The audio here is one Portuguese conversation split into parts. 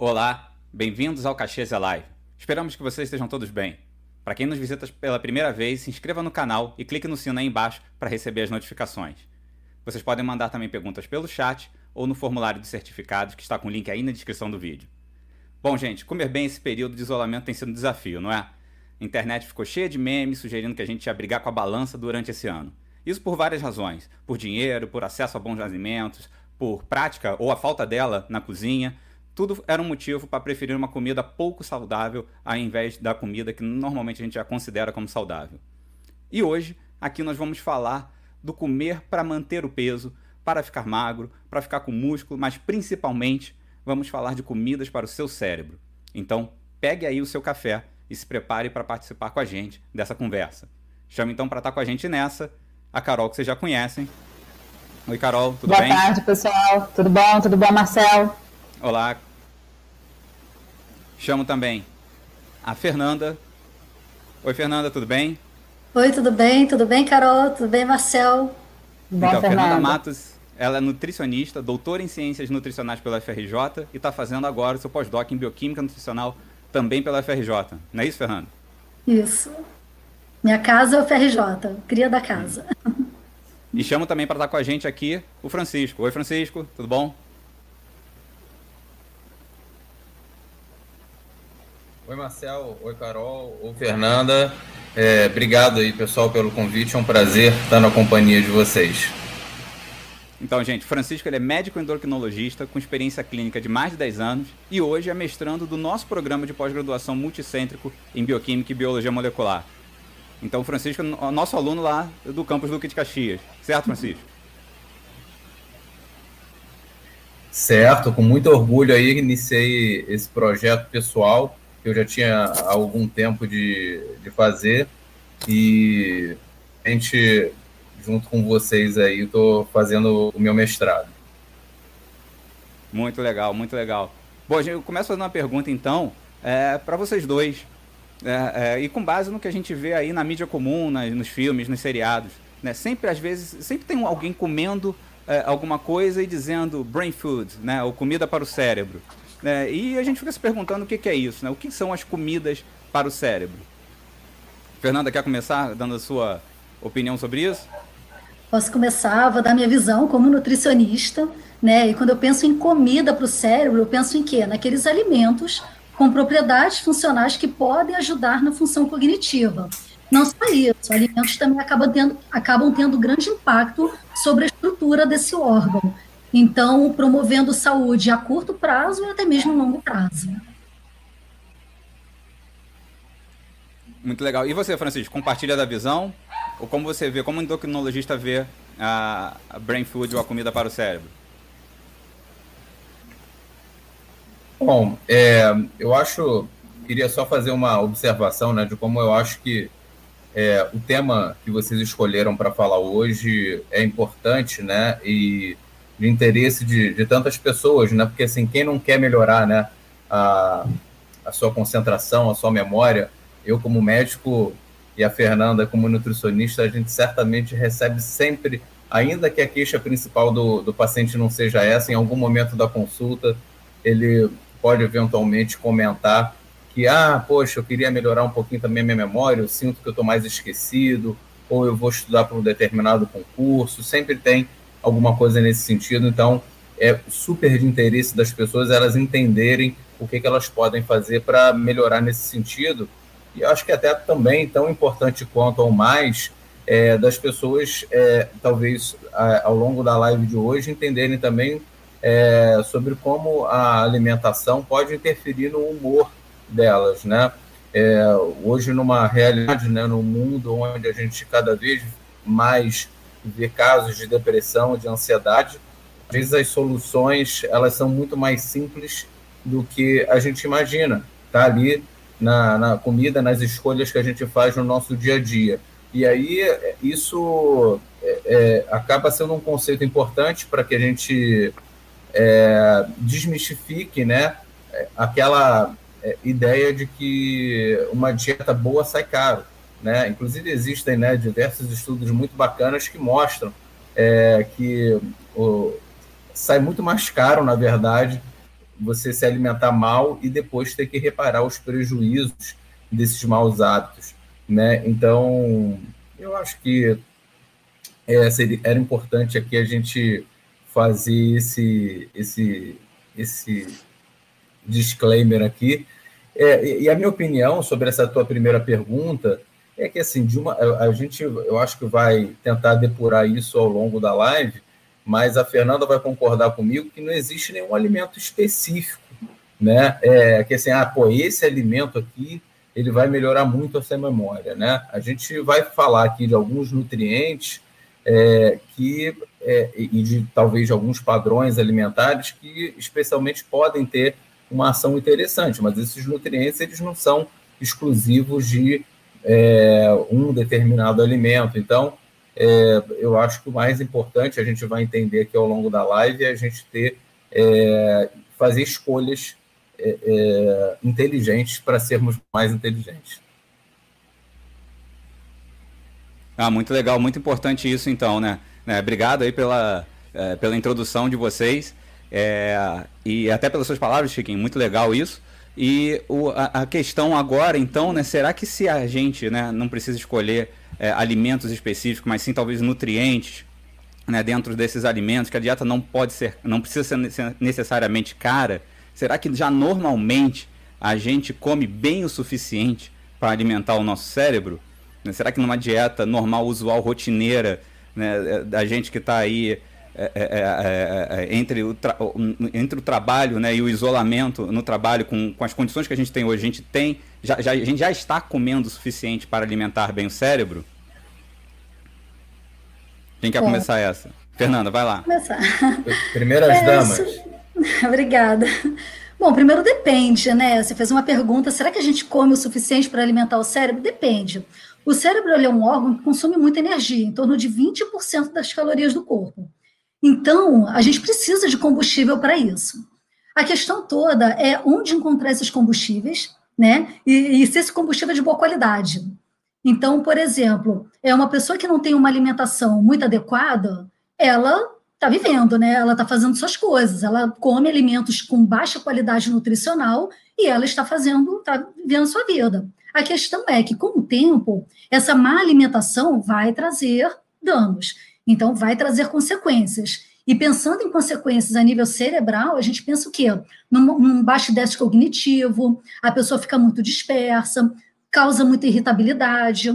Olá, bem-vindos ao Caxias Live. Esperamos que vocês estejam todos bem. Para quem nos visita pela primeira vez, se inscreva no canal e clique no sino aí embaixo para receber as notificações. Vocês podem mandar também perguntas pelo chat ou no formulário de certificados que está com o link aí na descrição do vídeo. Bom, gente, comer bem esse período de isolamento tem sido um desafio, não é? A internet ficou cheia de memes sugerindo que a gente ia brigar com a balança durante esse ano. Isso por várias razões: por dinheiro, por acesso a bons alimentos, por prática ou a falta dela na cozinha. Tudo era um motivo para preferir uma comida pouco saudável ao invés da comida que normalmente a gente já considera como saudável. E hoje, aqui nós vamos falar do comer para manter o peso, para ficar magro, para ficar com músculo, mas principalmente vamos falar de comidas para o seu cérebro. Então, pegue aí o seu café e se prepare para participar com a gente dessa conversa. Chame então para estar com a gente nessa a Carol, que vocês já conhecem. Oi, Carol, tudo Boa bem? Boa tarde, pessoal. Tudo bom? Tudo bom, Marcel? Olá, Chamo também a Fernanda. Oi, Fernanda, tudo bem? Oi, tudo bem? Tudo bem, Carol? Tudo bem, Marcel? Bom, então, Fernanda. Fernanda Matos, ela é nutricionista, doutora em ciências nutricionais pela FRJ e está fazendo agora o seu pós-doc em bioquímica nutricional também pela FRJ. Não é isso, Fernanda? Isso. Minha casa é o FRJ, cria da casa. E chamo também para estar com a gente aqui o Francisco. Oi, Francisco, tudo bom? Oi, Marcel. Oi, Carol. Oi, Fernanda. É, obrigado aí, pessoal, pelo convite. É um prazer estar na companhia de vocês. Então, gente, Francisco ele é médico endocrinologista com experiência clínica de mais de 10 anos e hoje é mestrando do nosso programa de pós-graduação multicêntrico em Bioquímica e Biologia Molecular. Então, Francisco é nosso aluno lá do campus Duque de Caxias. Certo, Francisco? Certo, com muito orgulho aí iniciei esse projeto pessoal que eu já tinha algum tempo de, de fazer e a gente, junto com vocês aí, estou fazendo o meu mestrado. Muito legal, muito legal. Bom, eu começo fazendo uma pergunta então é, para vocês dois. É, é, e com base no que a gente vê aí na mídia comum, nas, nos filmes, nos seriados. Né? Sempre, às vezes, sempre tem alguém comendo é, alguma coisa e dizendo brain food, né? ou comida para o cérebro. Né? E a gente fica se perguntando o que, que é isso, né? O que são as comidas para o cérebro? Fernanda, quer começar dando a sua opinião sobre isso? Posso começar, vou dar minha visão como nutricionista, né? E quando eu penso em comida para o cérebro, eu penso em quê? Naqueles alimentos com propriedades funcionais que podem ajudar na função cognitiva. Não só isso, alimentos também acabam tendo, acabam tendo grande impacto sobre a estrutura desse órgão. Então, promovendo saúde a curto prazo e até mesmo longo prazo. Muito legal. E você, Francisco, compartilha da visão? Ou como você vê, como endocrinologista vê a, a brain food ou a comida para o cérebro? Bom, é, eu acho, queria só fazer uma observação, né, de como eu acho que é, o tema que vocês escolheram para falar hoje é importante, né, e de interesse de, de tantas pessoas, né? Porque assim, quem não quer melhorar, né, a, a sua concentração, a sua memória, eu como médico e a Fernanda como nutricionista, a gente certamente recebe sempre, ainda que a queixa principal do, do paciente não seja essa, em algum momento da consulta, ele pode eventualmente comentar que, ah, poxa, eu queria melhorar um pouquinho também a minha memória, eu sinto que eu estou mais esquecido, ou eu vou estudar para um determinado concurso, sempre tem alguma coisa nesse sentido. Então, é super de interesse das pessoas elas entenderem o que, que elas podem fazer para melhorar nesse sentido. E acho que até também tão importante quanto ou mais é, das pessoas, é, talvez a, ao longo da live de hoje, entenderem também é, sobre como a alimentação pode interferir no humor delas, né? É, hoje numa realidade, né, no mundo onde a gente cada vez mais ver casos de depressão, de ansiedade. Às vezes as soluções elas são muito mais simples do que a gente imagina. Tá ali na, na comida, nas escolhas que a gente faz no nosso dia a dia. E aí isso é, é, acaba sendo um conceito importante para que a gente é, desmistifique, né, aquela é, ideia de que uma dieta boa sai caro. Né? Inclusive existem né, diversos estudos muito bacanas que mostram é, que o, sai muito mais caro, na verdade, você se alimentar mal e depois ter que reparar os prejuízos desses maus hábitos, né? Então, eu acho que é, seria, era importante aqui a gente fazer esse, esse, esse disclaimer aqui. É, e a minha opinião sobre essa tua primeira pergunta é que assim, de uma, a gente, eu acho que vai tentar depurar isso ao longo da live, mas a Fernanda vai concordar comigo que não existe nenhum alimento específico, né? É, que assim, ah, pô, esse alimento aqui ele vai melhorar muito a sua memória, né? A gente vai falar aqui de alguns nutrientes é, que é, e de talvez de alguns padrões alimentares que especialmente podem ter uma ação interessante, mas esses nutrientes eles não são exclusivos de é, um determinado alimento. Então, é, eu acho que o mais importante a gente vai entender aqui ao longo da live é a gente ter é, fazer escolhas é, é, inteligentes para sermos mais inteligentes. Ah, muito legal, muito importante isso então, né? né? Obrigado aí pela, é, pela introdução de vocês e até pelas suas palavras, Chiquinho, muito legal isso. E o, a, a, questão agora, então, né, será que se a gente né, não precisa escolher é, alimentos específicos, mas sim talvez nutrientes né, dentro desses alimentos, que a dieta não pode ser, não precisa ser necessariamente cara, será que já normalmente a gente come bem o suficiente para alimentar o nosso cérebro? Né, será que numa dieta normal, usual, rotineira, né, da gente que está aí é é, é, entre, o entre o trabalho né, e o isolamento no trabalho, com, com as condições que a gente tem hoje, a gente tem. Já, já, a gente já está comendo o suficiente para alimentar bem o cérebro? Quem quer começar essa? Fernanda, vai lá. Começar. Primeiras damas. Obrigada. Bom, primeiro depende, né? Você fez uma pergunta: será que a gente come o suficiente para alimentar o cérebro? Depende. O cérebro é um órgão que consome muita energia, em torno de 20% das calorias do corpo. Então, a gente precisa de combustível para isso. A questão toda é onde encontrar esses combustíveis, né? E, e se esse combustível é de boa qualidade. Então, por exemplo, é uma pessoa que não tem uma alimentação muito adequada, ela está vivendo, né? Ela está fazendo suas coisas, ela come alimentos com baixa qualidade nutricional e ela está fazendo, está vivendo sua vida. A questão é que, com o tempo, essa má alimentação vai trazer danos. Então, vai trazer consequências. E pensando em consequências a nível cerebral, a gente pensa o quê? Num, num baixo déficit cognitivo, a pessoa fica muito dispersa, causa muita irritabilidade.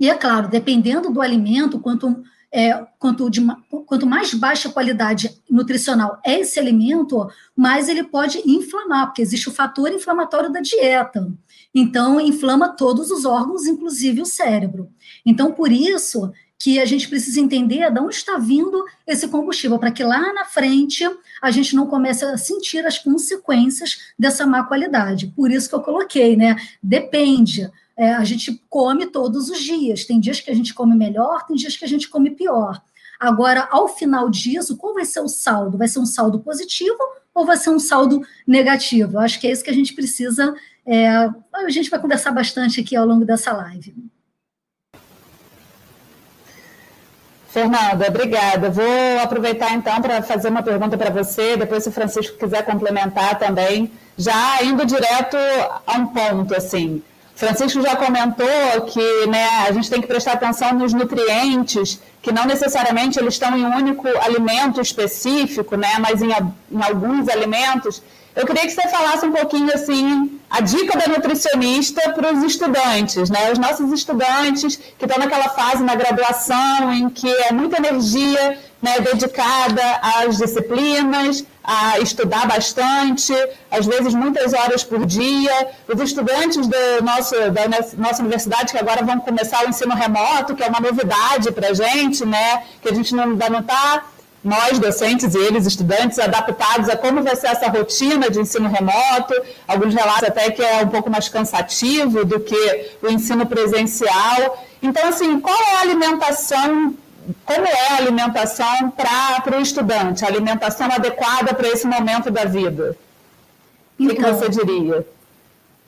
E é claro, dependendo do alimento, quanto, é, quanto, de, quanto mais baixa qualidade nutricional é esse alimento, mais ele pode inflamar, porque existe o fator inflamatório da dieta. Então, inflama todos os órgãos, inclusive o cérebro. Então, por isso que a gente precisa entender de onde está vindo esse combustível, para que lá na frente a gente não comece a sentir as consequências dessa má qualidade. Por isso que eu coloquei, né? Depende. É, a gente come todos os dias. Tem dias que a gente come melhor, tem dias que a gente come pior. Agora, ao final disso, qual vai ser o saldo? Vai ser um saldo positivo ou vai ser um saldo negativo? Acho que é isso que a gente precisa. É, a gente vai conversar bastante aqui ao longo dessa live. Fernanda, obrigada. Vou aproveitar então para fazer uma pergunta para você, depois se o Francisco quiser complementar também, já indo direto a um ponto assim. Francisco já comentou que né, a gente tem que prestar atenção nos nutrientes, que não necessariamente eles estão em um único alimento específico, né, mas em, em alguns alimentos. Eu queria que você falasse um pouquinho assim, a dica da nutricionista para os estudantes, né? Os nossos estudantes que estão naquela fase na graduação em que é muita energia né, dedicada às disciplinas, a estudar bastante, às vezes muitas horas por dia. Os estudantes do nosso, da nossa universidade que agora vão começar o ensino remoto, que é uma novidade para a gente, né? Que a gente não, está nós, docentes e eles, estudantes, adaptados a como vai ser essa rotina de ensino remoto. Alguns relatos até que é um pouco mais cansativo do que o ensino presencial. Então, assim, qual é a alimentação, como é a alimentação para o estudante, a alimentação adequada para esse momento da vida? O então, que, que você diria?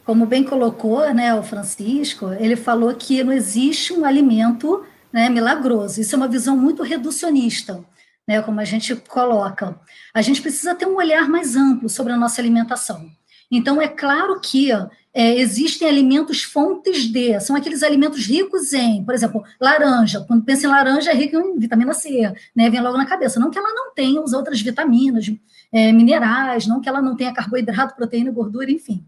Como bem colocou né, o Francisco, ele falou que não existe um alimento né, milagroso. Isso é uma visão muito reducionista. Né, como a gente coloca. A gente precisa ter um olhar mais amplo sobre a nossa alimentação. Então, é claro que é, existem alimentos fontes de, são aqueles alimentos ricos em, por exemplo, laranja. Quando pensa em laranja, é rico em vitamina C, né? Vem logo na cabeça. Não que ela não tenha as outras vitaminas, é, minerais, não que ela não tenha carboidrato, proteína, gordura, enfim.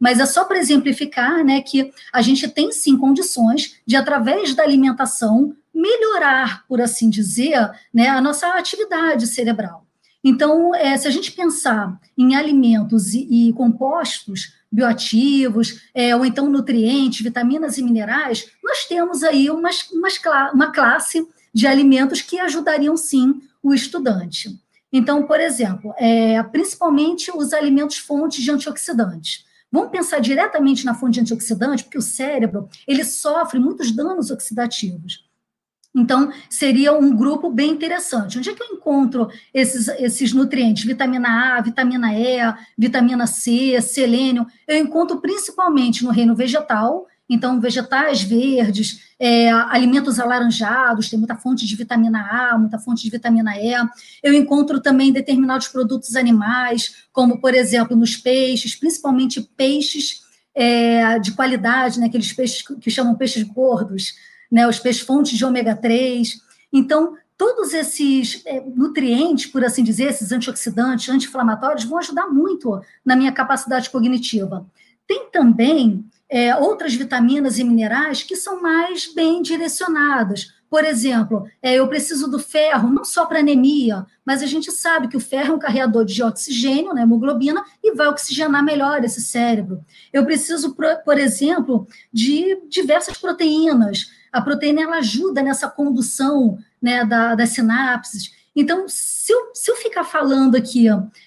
Mas é só para exemplificar, né, que a gente tem sim condições de, através da alimentação, melhorar, por assim dizer, né, a nossa atividade cerebral. Então, é, se a gente pensar em alimentos e, e compostos bioativos, é, ou então nutrientes, vitaminas e minerais, nós temos aí umas, umas, uma classe de alimentos que ajudariam sim o estudante. Então, por exemplo, é, principalmente os alimentos fontes de antioxidantes. Vamos pensar diretamente na fonte de antioxidante, porque o cérebro ele sofre muitos danos oxidativos. Então, seria um grupo bem interessante. Onde é que eu encontro esses, esses nutrientes? Vitamina A, vitamina E, vitamina C, selênio. Eu encontro principalmente no reino vegetal, então, vegetais verdes, é, alimentos alaranjados, tem muita fonte de vitamina A, muita fonte de vitamina E. Eu encontro também determinados produtos animais, como, por exemplo, nos peixes, principalmente peixes é, de qualidade, né, aqueles peixes que chamam peixes gordos, né, os peixes fontes de ômega 3. Então, todos esses é, nutrientes, por assim dizer, esses antioxidantes, anti-inflamatórios, vão ajudar muito na minha capacidade cognitiva. Tem também é, outras vitaminas e minerais que são mais bem direcionadas. Por exemplo, é, eu preciso do ferro não só para anemia, mas a gente sabe que o ferro é um carreador de oxigênio, né, hemoglobina, e vai oxigenar melhor esse cérebro. Eu preciso, por, por exemplo, de diversas proteínas a proteína ela ajuda nessa condução né, da, das sinapses. Então, se eu, se eu ficar falando aqui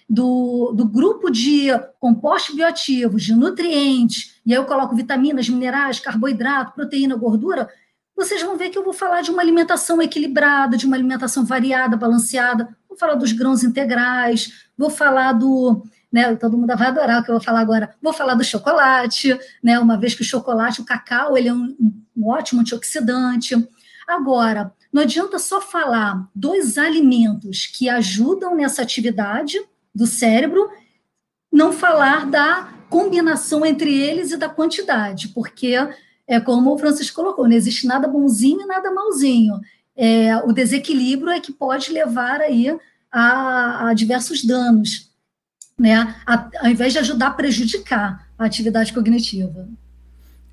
do, do grupo de compostos bioativos, de nutrientes, e aí eu coloco vitaminas, minerais, carboidrato, proteína, gordura, vocês vão ver que eu vou falar de uma alimentação equilibrada, de uma alimentação variada, balanceada, vou falar dos grãos integrais, vou falar do, né? Todo mundo vai adorar o que eu vou falar agora. Vou falar do chocolate, né? Uma vez que o chocolate, o cacau, ele é um, um ótimo antioxidante. Agora, não adianta só falar dos alimentos que ajudam nessa atividade do cérebro, não falar da combinação entre eles e da quantidade, porque é como o Francisco colocou, não existe nada bonzinho e nada malzinho. É, o desequilíbrio é que pode levar aí a, a diversos danos né, a, ao invés de ajudar a prejudicar a atividade cognitiva.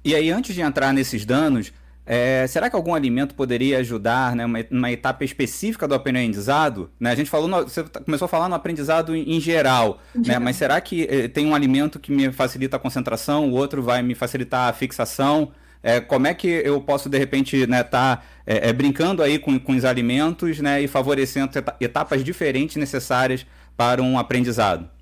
E aí, antes de entrar nesses danos, é, será que algum alimento poderia ajudar né, uma, uma etapa específica do aprendizado? Né? A gente falou, no, você começou a falar no aprendizado em, em geral, em né? mas será que eh, tem um alimento que me facilita a concentração, o outro vai me facilitar a fixação? É, como é que eu posso, de repente, estar né, tá, é, é, brincando aí com, com os alimentos né, e favorecendo etapas diferentes necessárias para um aprendizado?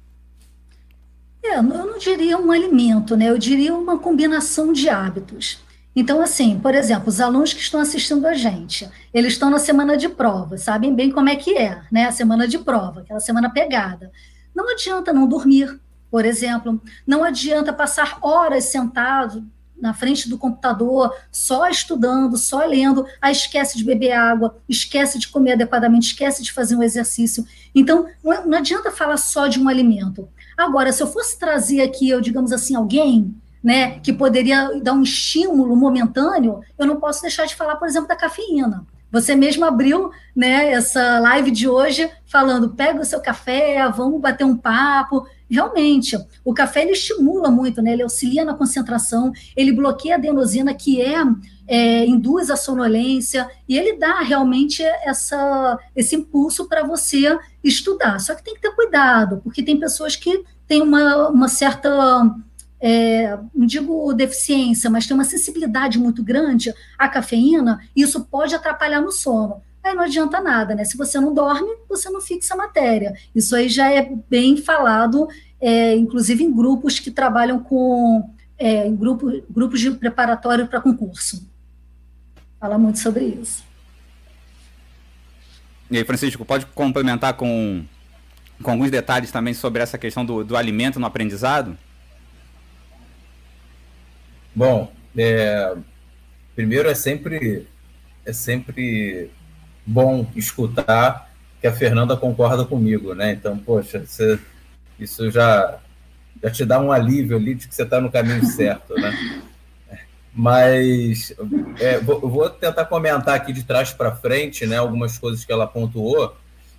É, eu não diria um alimento, né? Eu diria uma combinação de hábitos. Então, assim, por exemplo, os alunos que estão assistindo a gente, eles estão na semana de prova, sabem bem como é que é, né? A semana de prova, aquela semana pegada. Não adianta não dormir, por exemplo. Não adianta passar horas sentado na frente do computador, só estudando, só lendo, aí esquece de beber água, esquece de comer adequadamente, esquece de fazer um exercício. Então, não adianta falar só de um alimento. Agora, se eu fosse trazer aqui, eu digamos assim, alguém né, que poderia dar um estímulo momentâneo, eu não posso deixar de falar, por exemplo, da cafeína. Você mesmo abriu né, essa live de hoje falando: pega o seu café, vamos bater um papo. Realmente, o café ele estimula muito, né? ele auxilia na concentração, ele bloqueia a adenosina, que é, é induz a sonolência, e ele dá realmente essa, esse impulso para você estudar. Só que tem que ter cuidado, porque tem pessoas que têm uma, uma certa é, não digo deficiência, mas tem uma sensibilidade muito grande à cafeína, isso pode atrapalhar no sono. Aí não adianta nada, né? Se você não dorme, você não fixa a matéria. Isso aí já é bem falado, é, inclusive em grupos que trabalham com é, em grupo, grupos de preparatório para concurso. Fala muito sobre isso. E aí, Francisco, pode complementar com, com alguns detalhes também sobre essa questão do, do alimento no aprendizado? Bom, é, primeiro é sempre é sempre bom escutar que a Fernanda concorda comigo, né? Então, poxa, você, isso já, já te dá um alívio ali de que você está no caminho certo, né? Mas é, vou, vou, tentar comentar aqui de trás para frente, né? Algumas coisas que ela pontuou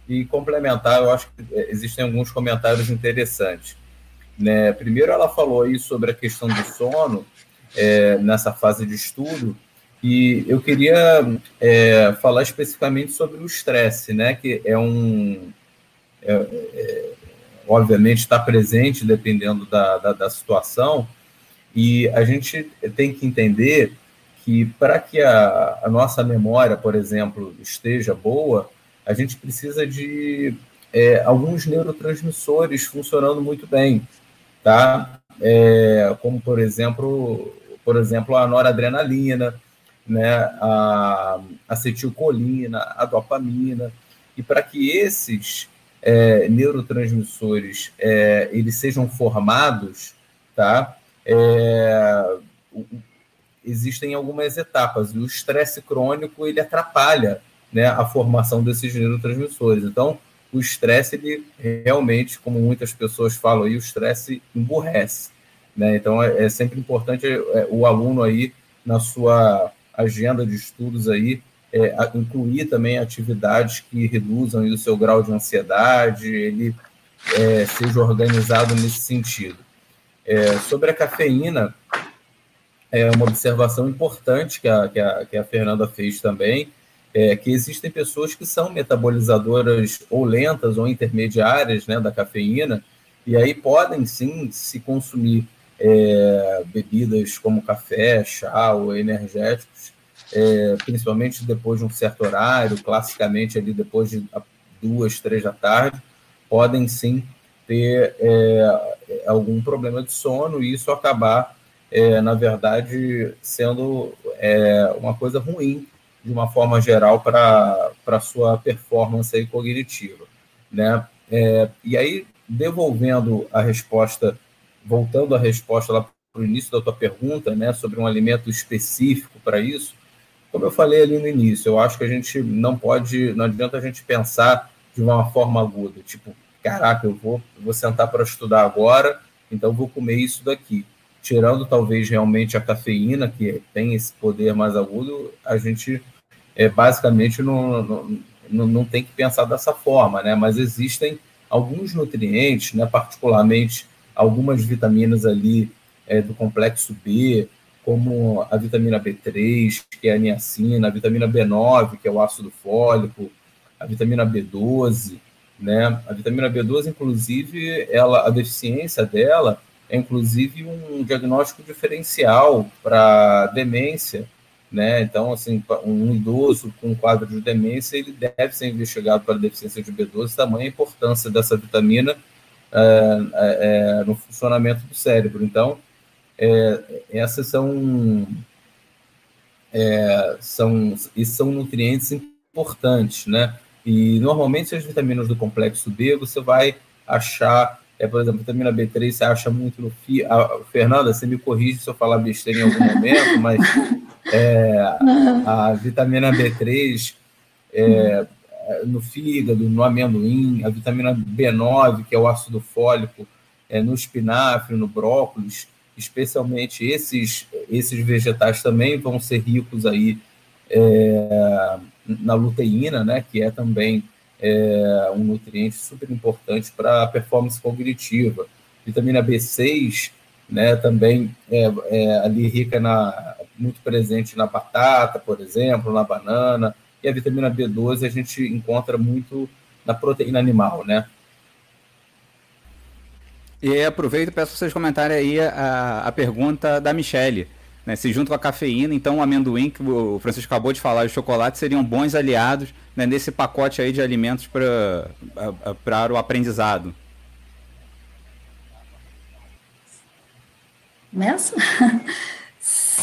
e complementar. Eu acho que é, existem alguns comentários interessantes. Né? Primeiro, ela falou aí sobre a questão do sono é, nessa fase de estudo e eu queria é, falar especificamente sobre o estresse, né? Que é um. É, é, obviamente está presente dependendo da, da, da, situação, e a gente tem que entender que para que a, a, nossa memória, por exemplo, esteja boa, a gente precisa de é, alguns neurotransmissores funcionando muito bem, tá? É, como por exemplo, por exemplo, a noradrenalina, né, a acetilcolina, a dopamina, e para que esses é, neurotransmissores é, eles sejam formados, tá? É, existem algumas etapas e o estresse crônico ele atrapalha né, a formação desses neurotransmissores. Então, o estresse ele realmente, como muitas pessoas falam, aí, o estresse emburrece. Né? Então, é, é sempre importante é, o aluno aí na sua agenda de estudos aí, é, incluir também atividades que reduzam o seu grau de ansiedade, ele é, seja organizado nesse sentido. É, sobre a cafeína, é uma observação importante que a, que a, que a Fernanda fez também, é que existem pessoas que são metabolizadoras ou lentas ou intermediárias né, da cafeína, e aí podem sim se consumir é, bebidas como café, chá ou energéticos, é, principalmente depois de um certo horário, classicamente ali depois de duas, três da tarde, podem sim ter é, algum problema de sono e isso acabar, é, na verdade, sendo é, uma coisa ruim de uma forma geral para a sua performance aí cognitiva. Né? É, e aí, devolvendo a resposta voltando à resposta lá para o início da tua pergunta, né, sobre um alimento específico para isso, como eu falei ali no início, eu acho que a gente não pode, não adianta a gente pensar de uma forma aguda, tipo, caraca, eu vou, eu vou sentar para estudar agora, então vou comer isso daqui. Tirando talvez realmente a cafeína, que tem esse poder mais agudo, a gente é, basicamente não, não, não, tem que pensar dessa forma, né? Mas existem alguns nutrientes, né, particularmente algumas vitaminas ali é, do complexo B, como a vitamina B3, que é a niacina, a vitamina B9, que é o ácido fólico, a vitamina B12, né? A vitamina B12, inclusive, ela, a deficiência dela é inclusive um diagnóstico diferencial para demência, né? Então, assim, um idoso com quadro de demência, ele deve ser investigado para deficiência de B12, tamanha a importância dessa vitamina é, é, é, no funcionamento do cérebro. Então, é, essas são, é, são, esses são nutrientes importantes, né? E normalmente as vitaminas do complexo B você vai achar, é, por exemplo, vitamina B3 você acha muito no fio. Fernanda, você me corrige se eu falar besteira em algum momento, mas é, a vitamina B3 é, no fígado, no amendoim, a vitamina B9, que é o ácido fólico, é, no espinafre, no brócolis, especialmente esses, esses vegetais também vão ser ricos aí é, na luteína, né, que é também é, um nutriente super importante para a performance cognitiva. Vitamina B6, né, também é, é ali rica na muito presente na batata, por exemplo, na banana, e a vitamina B12 a gente encontra muito na proteína animal, né? E aí aproveito e peço vocês comentarem aí a, a pergunta da Michelle. Né, se junto com a cafeína, então o amendoim que o Francisco acabou de falar e o chocolate seriam bons aliados né, nesse pacote aí de alimentos para o aprendizado. Começa?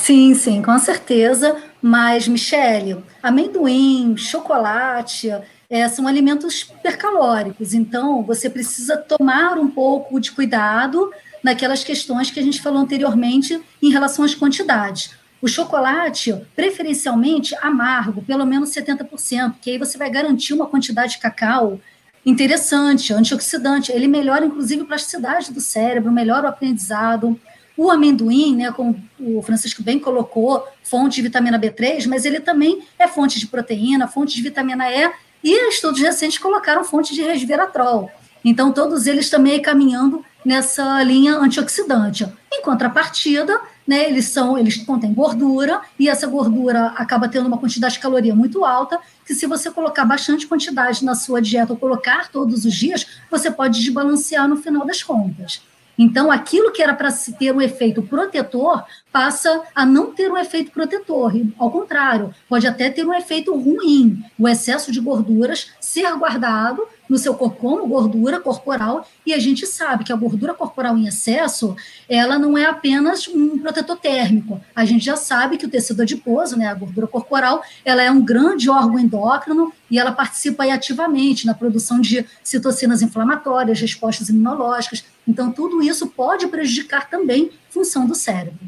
Sim, sim, com certeza. Mas, Michele, amendoim, chocolate, é, são alimentos hipercalóricos. Então, você precisa tomar um pouco de cuidado naquelas questões que a gente falou anteriormente em relação às quantidades. O chocolate, preferencialmente amargo, pelo menos 70%, que aí você vai garantir uma quantidade de cacau interessante, antioxidante. Ele melhora, inclusive, a plasticidade do cérebro, melhora o aprendizado. O amendoim, né, como o Francisco bem colocou, fonte de vitamina B3, mas ele também é fonte de proteína, fonte de vitamina E, e estudos recentes colocaram fonte de resveratrol. Então, todos eles também caminhando nessa linha antioxidante. Em contrapartida, né, eles são, eles contêm gordura, e essa gordura acaba tendo uma quantidade de caloria muito alta, que se você colocar bastante quantidade na sua dieta ou colocar todos os dias, você pode desbalancear no final das contas. Então, aquilo que era para ter um efeito protetor passa a não ter um efeito protetor. Ao contrário, pode até ter um efeito ruim. O excesso de gorduras ser guardado no seu corpo como gordura corporal, e a gente sabe que a gordura corporal em excesso, ela não é apenas um protetor térmico. A gente já sabe que o tecido adiposo, né, a gordura corporal, ela é um grande órgão endócrino e ela participa ativamente na produção de citocinas inflamatórias, respostas imunológicas. Então, tudo isso pode prejudicar também a função do cérebro.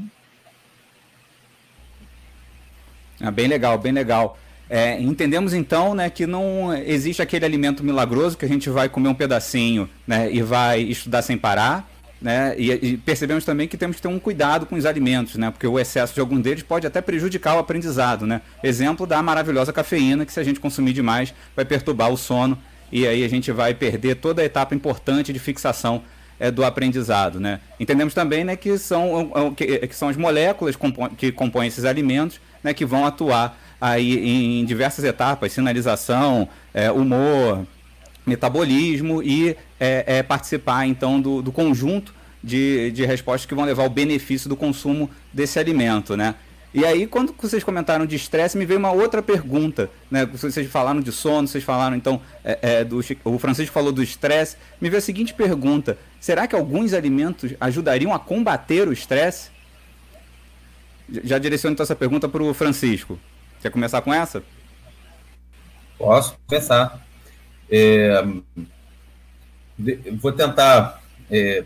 Ah, bem legal, bem legal. É, entendemos então né, que não existe aquele alimento milagroso que a gente vai comer um pedacinho né, e vai estudar sem parar. Né, e, e, percebemos também que temos que ter um cuidado com os alimentos, né, porque o excesso de algum deles pode até prejudicar o aprendizado. Né? Exemplo da maravilhosa cafeína, que se a gente consumir demais vai perturbar o sono e aí a gente vai perder toda a etapa importante de fixação é, do aprendizado. Né? Entendemos também né, que, são, que, que são as moléculas que compõem esses alimentos né, que vão atuar aí em diversas etapas, sinalização, é, humor, metabolismo e é, é, participar então do, do conjunto de, de respostas que vão levar ao benefício do consumo desse alimento, né? E aí, quando vocês comentaram de estresse, me veio uma outra pergunta, né? Vocês falaram de sono, vocês falaram, então, é, é, do, o Francisco falou do estresse. Me veio a seguinte pergunta: será que alguns alimentos ajudariam a combater o estresse? Já direciono então essa pergunta para o Francisco. Quer começar com essa? Posso começar. É, vou tentar, é,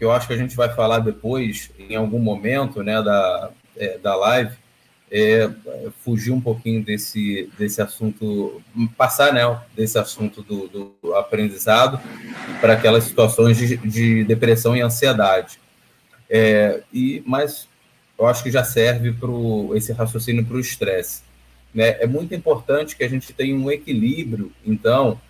eu acho que a gente vai falar depois, em algum momento né, da, é, da live, é, fugir um pouquinho desse, desse assunto, passar né, desse assunto do, do aprendizado para aquelas situações de, de, depressão e ansiedade. É, e Mas eu acho que já serve para esse raciocínio para o estresse. Né? É muito importante que a gente tenha um equilíbrio, então,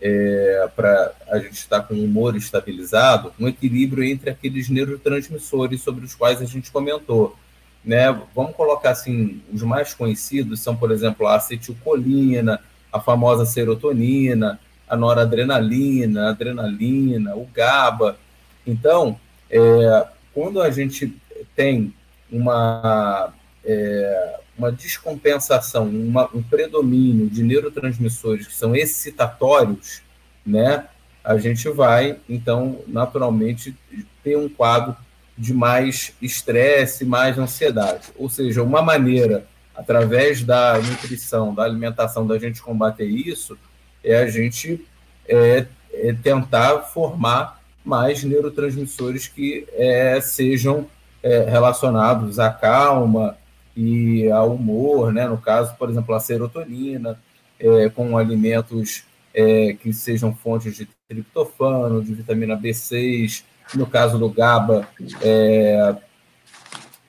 é, para a gente estar com o humor estabilizado, um equilíbrio entre aqueles neurotransmissores sobre os quais a gente comentou. Né? Vamos colocar assim, os mais conhecidos são, por exemplo, a acetilcolina, a famosa serotonina, a noradrenalina, a adrenalina, o GABA. Então, é, quando a gente tem uma, é, uma descompensação, uma, um predomínio de neurotransmissores que são excitatórios, né, a gente vai, então, naturalmente, ter um quadro de mais estresse, mais ansiedade. Ou seja, uma maneira, através da nutrição, da alimentação, da gente combater isso, é a gente é, é tentar formar mais neurotransmissores que é, sejam é, relacionados à calma e ao humor, né? no caso, por exemplo, a serotonina, é, com alimentos é, que sejam fontes de triptofano, de vitamina B6, no caso do GABA, é,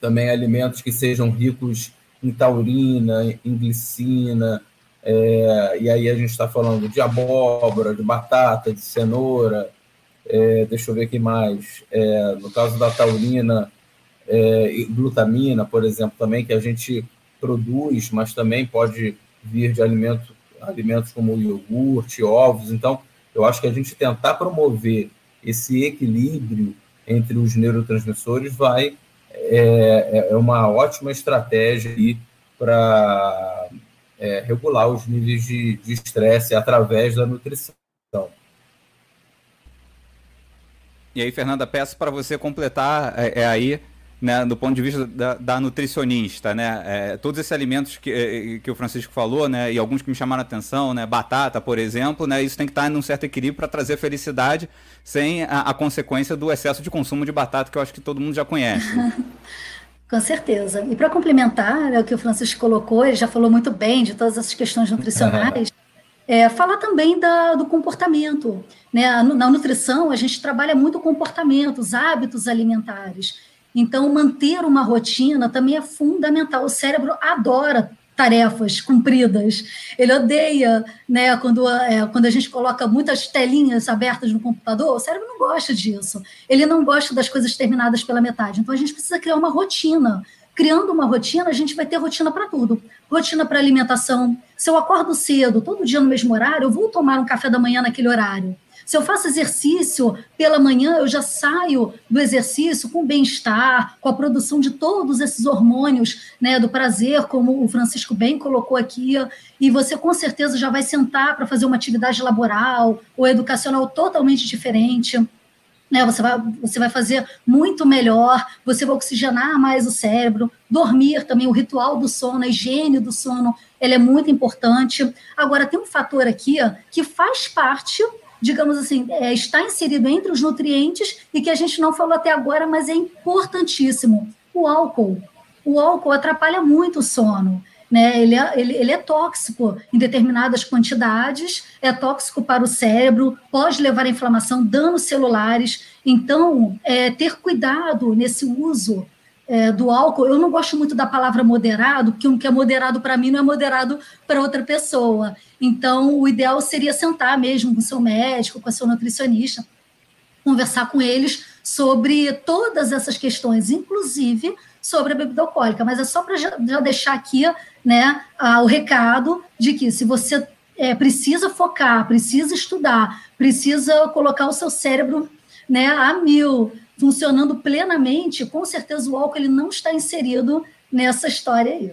também alimentos que sejam ricos em taurina, em glicina, é, e aí a gente está falando de abóbora, de batata, de cenoura, é, deixa eu ver aqui mais. É, no caso da taurina, é, glutamina, por exemplo, também que a gente produz, mas também pode vir de alimentos, alimentos como iogurte, ovos. Então, eu acho que a gente tentar promover esse equilíbrio entre os neurotransmissores vai é, é uma ótima estratégia para é, regular os níveis de estresse através da nutrição. E aí, Fernanda, peço para você completar é, é aí né, do ponto de vista da, da nutricionista, né, é, todos esses alimentos que, é, que o Francisco falou, né, e alguns que me chamaram a atenção, né, batata, por exemplo, né, isso tem que estar em um certo equilíbrio para trazer felicidade sem a, a, consequência do excesso de consumo de batata que eu acho que todo mundo já conhece. Com certeza. E para complementar né, o que o Francisco colocou, ele já falou muito bem de todas essas questões nutricionais. É, falar também da, do comportamento. Né? Na nutrição, a gente trabalha muito o comportamento, os hábitos alimentares. Então, manter uma rotina também é fundamental. O cérebro adora tarefas cumpridas. Ele odeia, né, quando, é, quando a gente coloca muitas telinhas abertas no computador, o cérebro não gosta disso. Ele não gosta das coisas terminadas pela metade. Então a gente precisa criar uma rotina. Criando uma rotina, a gente vai ter rotina para tudo. Rotina para alimentação. Se eu acordo cedo, todo dia no mesmo horário, eu vou tomar um café da manhã naquele horário. Se eu faço exercício pela manhã, eu já saio do exercício com bem-estar, com a produção de todos esses hormônios né, do prazer, como o Francisco bem colocou aqui, e você com certeza já vai sentar para fazer uma atividade laboral ou educacional totalmente diferente. Né, você, vai, você vai fazer muito melhor, você vai oxigenar mais o cérebro, dormir também, o ritual do sono, a higiene do sono, ele é muito importante. Agora, tem um fator aqui que faz parte digamos assim, é, está inserido entre os nutrientes e que a gente não falou até agora, mas é importantíssimo: o álcool. O álcool atrapalha muito o sono. Né? Ele, é, ele, ele é tóxico em determinadas quantidades, é tóxico para o cérebro, pode levar a inflamação, danos celulares. Então, é, ter cuidado nesse uso é, do álcool, eu não gosto muito da palavra moderado, porque o que é moderado para mim não é moderado para outra pessoa. Então, o ideal seria sentar mesmo com o seu médico, com a sua nutricionista, conversar com eles sobre todas essas questões, inclusive sobre a bebida alcoólica. Mas é só para já, já, deixar aqui né, o recado de que se você é, precisa focar, precisa estudar, precisa colocar o seu cérebro né, a mil, funcionando plenamente, com certeza o álcool ele não está inserido nessa história aí.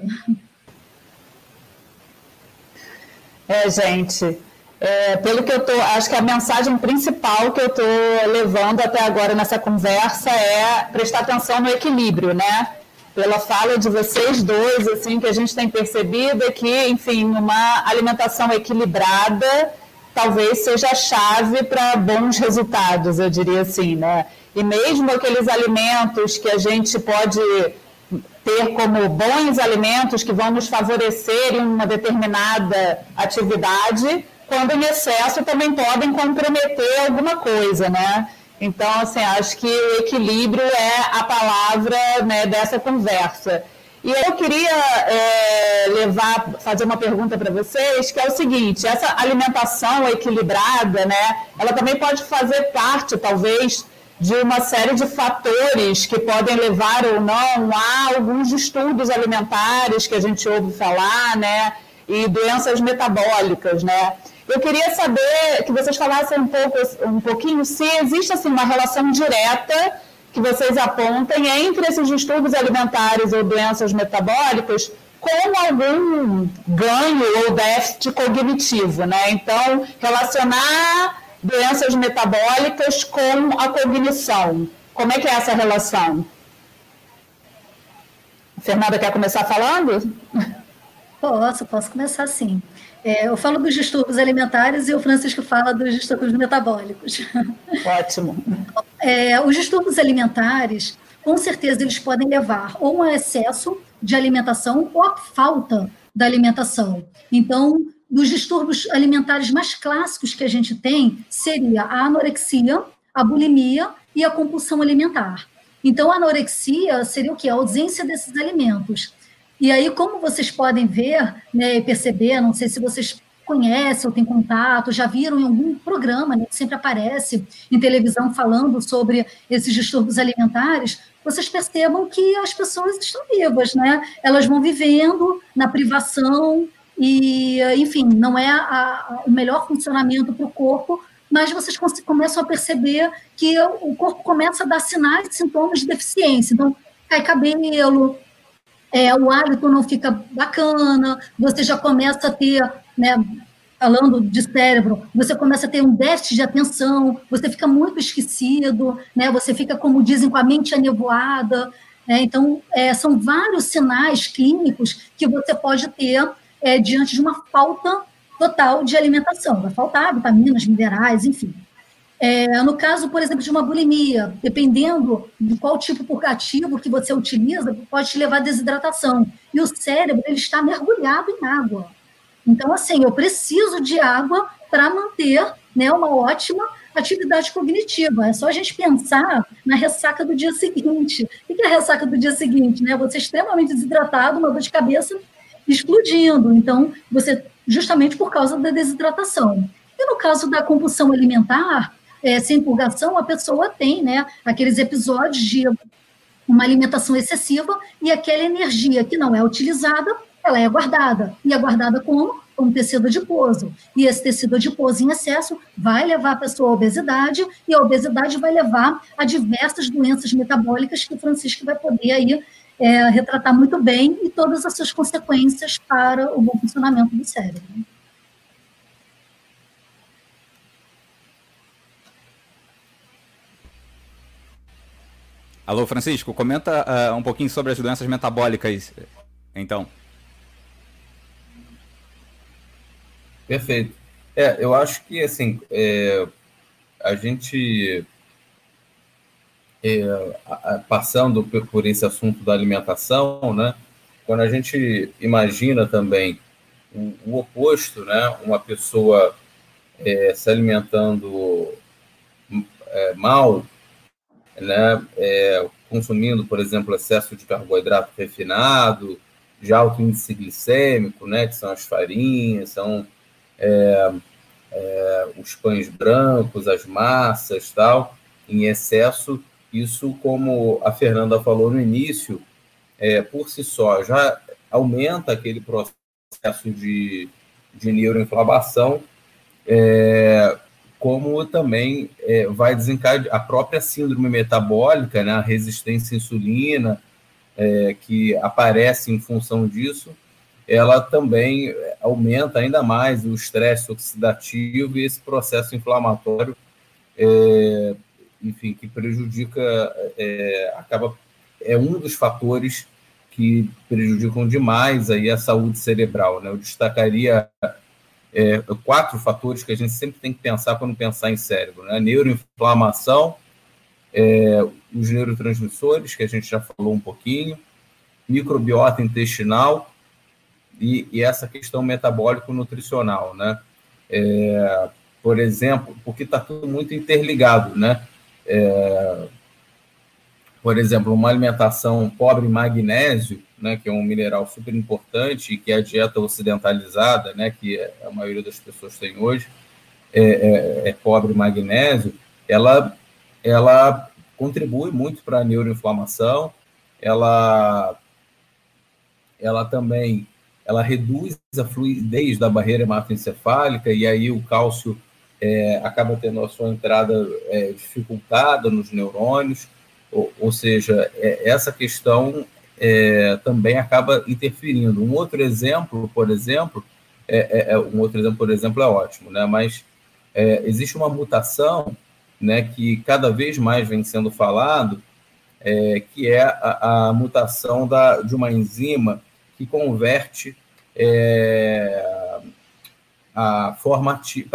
É, gente, é, pelo que eu tô, acho que a mensagem principal que eu estou levando até agora nessa conversa é prestar atenção no equilíbrio, né? Pela fala de vocês dois, assim, que a gente tem percebido é que, enfim, uma alimentação equilibrada talvez seja a chave para bons resultados, eu diria assim, né? E mesmo aqueles alimentos que a gente pode ter como bons alimentos que vão nos favorecer em uma determinada atividade, quando em excesso também podem comprometer alguma coisa, né? Então, assim, acho que o equilíbrio é a palavra né, dessa conversa. E eu queria é, levar, fazer uma pergunta para vocês, que é o seguinte: essa alimentação equilibrada, né, ela também pode fazer parte, talvez, de uma série de fatores que podem levar ou não a alguns distúrbios alimentares que a gente ouve falar, né? E doenças metabólicas, né? Eu queria saber que vocês falassem um, pouco, um pouquinho se existe assim, uma relação direta que vocês apontem entre esses distúrbios alimentares ou doenças metabólicas com algum ganho ou déficit cognitivo, né? Então, relacionar doenças metabólicas com a cognição. Como é que é essa relação? A Fernanda quer começar falando? Posso, posso começar sim. É, eu falo dos distúrbios alimentares e o Francisco fala dos distúrbios metabólicos. Ótimo. É, os distúrbios alimentares, com certeza, eles podem levar ou a excesso de alimentação ou a falta da alimentação. Então, dos distúrbios alimentares mais clássicos que a gente tem seria a anorexia, a bulimia e a compulsão alimentar. Então, a anorexia seria o que? A ausência desses alimentos. E aí, como vocês podem ver né, perceber, não sei se vocês conhecem ou têm contato, já viram em algum programa né, que sempre aparece em televisão falando sobre esses distúrbios alimentares, vocês percebam que as pessoas estão vivas, né? Elas vão vivendo na privação, e, enfim, não é a, o melhor funcionamento para o corpo, mas vocês começam a perceber que o corpo começa a dar sinais e sintomas de deficiência. Então, cai cabelo, é, o hálito não fica bacana, você já começa a ter, né, falando de cérebro, você começa a ter um déficit de atenção, você fica muito esquecido, né, você fica, como dizem, com a mente anevoada. Né, então, é, são vários sinais clínicos que você pode ter é, diante de uma falta total de alimentação. Vai faltar vitaminas, minerais, enfim. É, no caso, por exemplo, de uma bulimia, dependendo de qual tipo purgativo que você utiliza, pode te levar à desidratação. E o cérebro ele está mergulhado em água. Então, assim, eu preciso de água para manter né, uma ótima atividade cognitiva. É só a gente pensar na ressaca do dia seguinte. O que é a ressaca do dia seguinte? Né? Você é extremamente desidratado, uma dor de cabeça explodindo. Então, você, justamente por causa da desidratação. E no caso da compulsão alimentar, é, sem purgação, a pessoa tem né, aqueles episódios de uma alimentação excessiva e aquela energia que não é utilizada, ela é guardada. E é guardada como? um tecido adiposo. E esse tecido adiposo em excesso vai levar a pessoa à obesidade, e a obesidade vai levar a diversas doenças metabólicas que o Francisco vai poder aí é, retratar muito bem e todas as suas consequências para o bom funcionamento do cérebro. Alô, Francisco, comenta uh, um pouquinho sobre as doenças metabólicas, então. Perfeito. É, eu acho que, assim, é, a gente, passando por esse assunto da alimentação, né, quando a gente imagina também o, o oposto, né, uma pessoa é, se alimentando é, mal, né, é, consumindo, por exemplo, excesso de carboidrato refinado, de alto índice glicêmico, né, que são as farinhas, são é, é, os pães brancos, as massas, tal, em excesso. Isso, como a Fernanda falou no início, é, por si só já aumenta aquele processo de, de neuroinflamação, é, como também é, vai desencadear a própria síndrome metabólica, né, a resistência à insulina, é, que aparece em função disso, ela também aumenta ainda mais o estresse oxidativo e esse processo inflamatório, é, enfim, que prejudica, é, acaba, é um dos fatores que prejudicam demais aí a saúde cerebral. Né? Eu destacaria é, quatro fatores que a gente sempre tem que pensar quando pensar em cérebro: né? neuroinflamação, é, os neurotransmissores, que a gente já falou um pouquinho, microbiota intestinal e, e essa questão metabólico-nutricional, né? É, por exemplo, porque está tudo muito interligado, né? É, por exemplo, uma alimentação pobre em magnésio, né, que é um mineral super importante e que é a dieta ocidentalizada, né, que a maioria das pessoas tem hoje, é, é, é pobre em magnésio, ela, ela contribui muito para a neuroinflamação, ela, ela também ela reduz a fluidez da barreira hematoencefálica e aí o cálcio é, acaba tendo a sua entrada é, dificultada nos neurônios, ou, ou seja, é, essa questão é, também acaba interferindo. Um outro exemplo, por exemplo, é, é, é, um outro exemplo, por exemplo, é ótimo, né? Mas existe uma mutação, né, que cada vez mais vem sendo falado, que é a, a mutação da, de uma enzima que converte é, a forma que,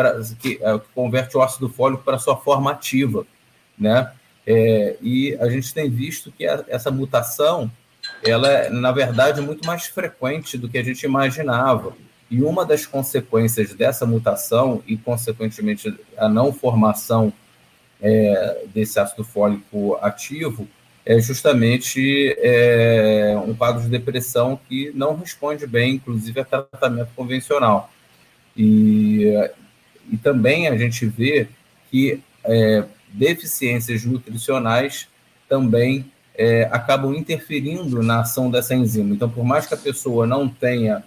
é, que, converte o ácido fólico para sua forma ativa, né? É, e a gente tem visto que a, essa mutação, ela é, na verdade, muito mais frequente do que a gente imaginava. E uma das consequências dessa mutação, e consequentemente a não formação é, desse ácido fólico ativo, é justamente é, um quadro de depressão que não responde bem, inclusive, a tratamento convencional. E, e também a gente vê que é, deficiências nutricionais também é, acabam interferindo na ação dessa enzima. Então, por mais que a pessoa não tenha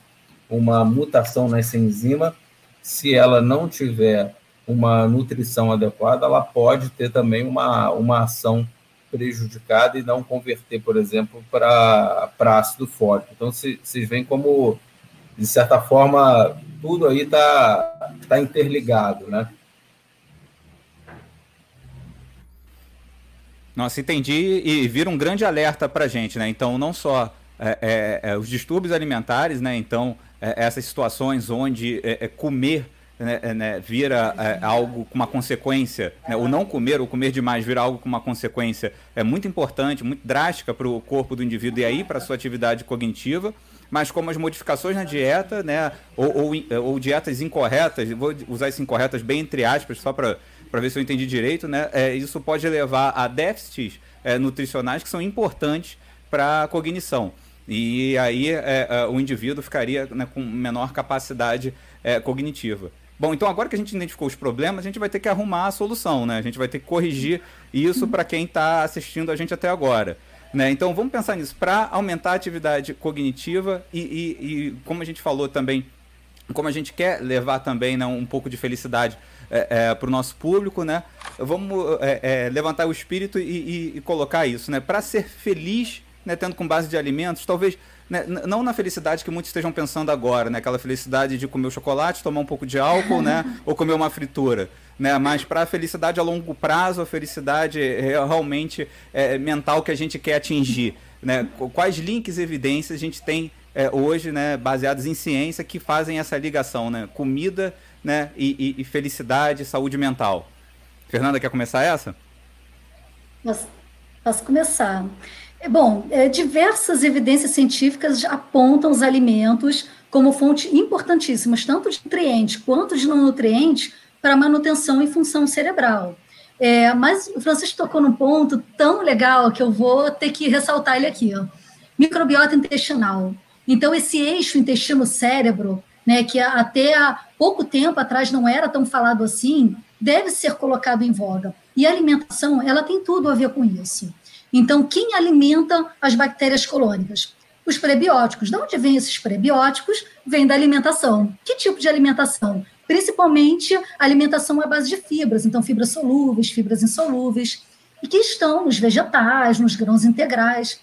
uma mutação nessa enzima, se ela não tiver uma nutrição adequada, ela pode ter também uma, uma ação prejudicada e não converter, por exemplo, para ácido fólico. Então, vocês veem como, de certa forma, tudo aí está tá interligado, né? Nossa, entendi e vira um grande alerta para a gente, né? Então, não só é, é, é, os distúrbios alimentares, né? Então, é, essas situações onde é, é, comer né, né, vira algo com uma consequência, né, o não comer ou comer demais vira algo com uma consequência é muito importante, muito drástica para o corpo do indivíduo e aí para a sua atividade cognitiva, mas como as modificações na dieta, né, ou, ou, ou dietas incorretas, vou usar isso incorretas bem entre aspas, só para ver se eu entendi direito, né, é, isso pode levar a déficits é, nutricionais que são importantes para a cognição. E aí é, é, o indivíduo ficaria né, com menor capacidade é, cognitiva. Bom, então agora que a gente identificou os problemas, a gente vai ter que arrumar a solução, né? A gente vai ter que corrigir isso para quem está assistindo a gente até agora. Né? Então vamos pensar nisso. Para aumentar a atividade cognitiva e, e, e, como a gente falou também, como a gente quer levar também né, um pouco de felicidade é, é, para o nosso público, né? Vamos é, é levantar o espírito e, e colocar isso, né? Para ser feliz, né, tendo com base de alimentos, talvez né, não na felicidade que muitos estejam pensando agora, né? Aquela felicidade de comer o chocolate, tomar um pouco de álcool, né? Ou comer uma fritura, né? Mas para a felicidade a longo prazo, a felicidade realmente é, mental que a gente quer atingir, né? Quais links e evidências a gente tem é, hoje, né? Baseados em ciência que fazem essa ligação, né? Comida, né? E, e, e felicidade, saúde mental. Fernanda quer começar essa? Posso, posso começar. É, bom, é, diversas evidências científicas apontam os alimentos como fontes importantíssimas, tanto de nutrientes quanto de não nutrientes, para manutenção e função cerebral. É, mas o Francisco tocou num ponto tão legal que eu vou ter que ressaltar ele aqui. Ó. Microbiota intestinal. Então, esse eixo intestino-cérebro, né, que até há pouco tempo atrás não era tão falado assim, deve ser colocado em voga. E a alimentação, ela tem tudo a ver com isso. Então, quem alimenta as bactérias colônicas? Os prebióticos. De onde vêm esses prebióticos? Vem da alimentação. Que tipo de alimentação? Principalmente alimentação à base de fibras, então fibras solúveis, fibras insolúveis, e que estão nos vegetais, nos grãos integrais.